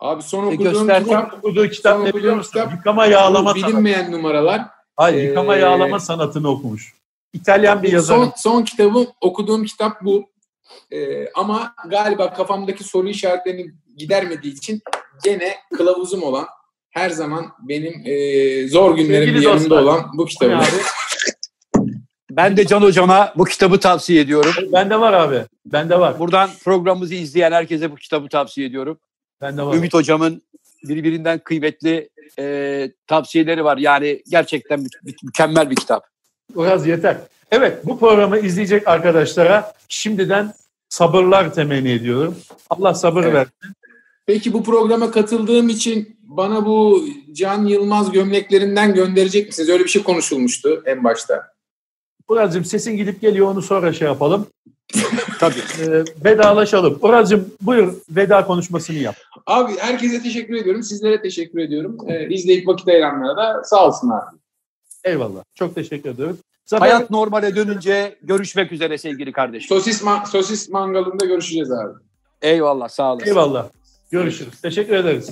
Abi son E, okuduğum kitap Okuduğu kitap ne biliyor musun? kitap- Yıkama yağlama sanatı. bilinmeyen numaralar. Hayır, yıkama Ee, yağlama sanatını okumuş. İtalyan bir yazar. Son, son kitabım, okuduğum kitap bu. Ee, ama galiba kafamdaki soru işaretlerini gidermediği için gene kılavuzum olan her zaman benim e, zor günlerimde Sevgili yanımda dostlar, olan bu kitabı. abi? [laughs] ben de Can Hocam'a bu kitabı tavsiye ediyorum. Bende var abi. Bende var. Buradan programımızı izleyen herkese bu kitabı tavsiye ediyorum. Bende var. Ümit Hocam'ın birbirinden kıymetli e, tavsiyeleri var. Yani gerçekten mü- mü- mükemmel bir kitap. Uraz yeter. Evet bu programı izleyecek arkadaşlara şimdiden sabırlar temenni ediyorum. Allah sabır Evet. versin. Peki bu programa katıldığım için bana bu Can Yılmaz gömleklerinden gönderecek misiniz? Öyle bir şey konuşulmuştu en başta. Uraz'cığım sesin gidip geliyor onu sonra şey yapalım. [laughs] Tabii. Ee, vedalaşalım. Uraz'cığım buyur veda konuşmasını yap. Abi herkese teşekkür ediyorum. Sizlere teşekkür ediyorum. Ee, izleyip vakit ayıranlara da sağ olsunlar. Eyvallah. Çok teşekkür ediyoruz. Zafer, Hayat normale dönünce görüşmek üzere sevgili kardeşim. Sosis, ma- sosis mangalında görüşeceğiz abi. Eyvallah sağ olasın. Eyvallah. Görüşürüz. Teşekkür ederiz.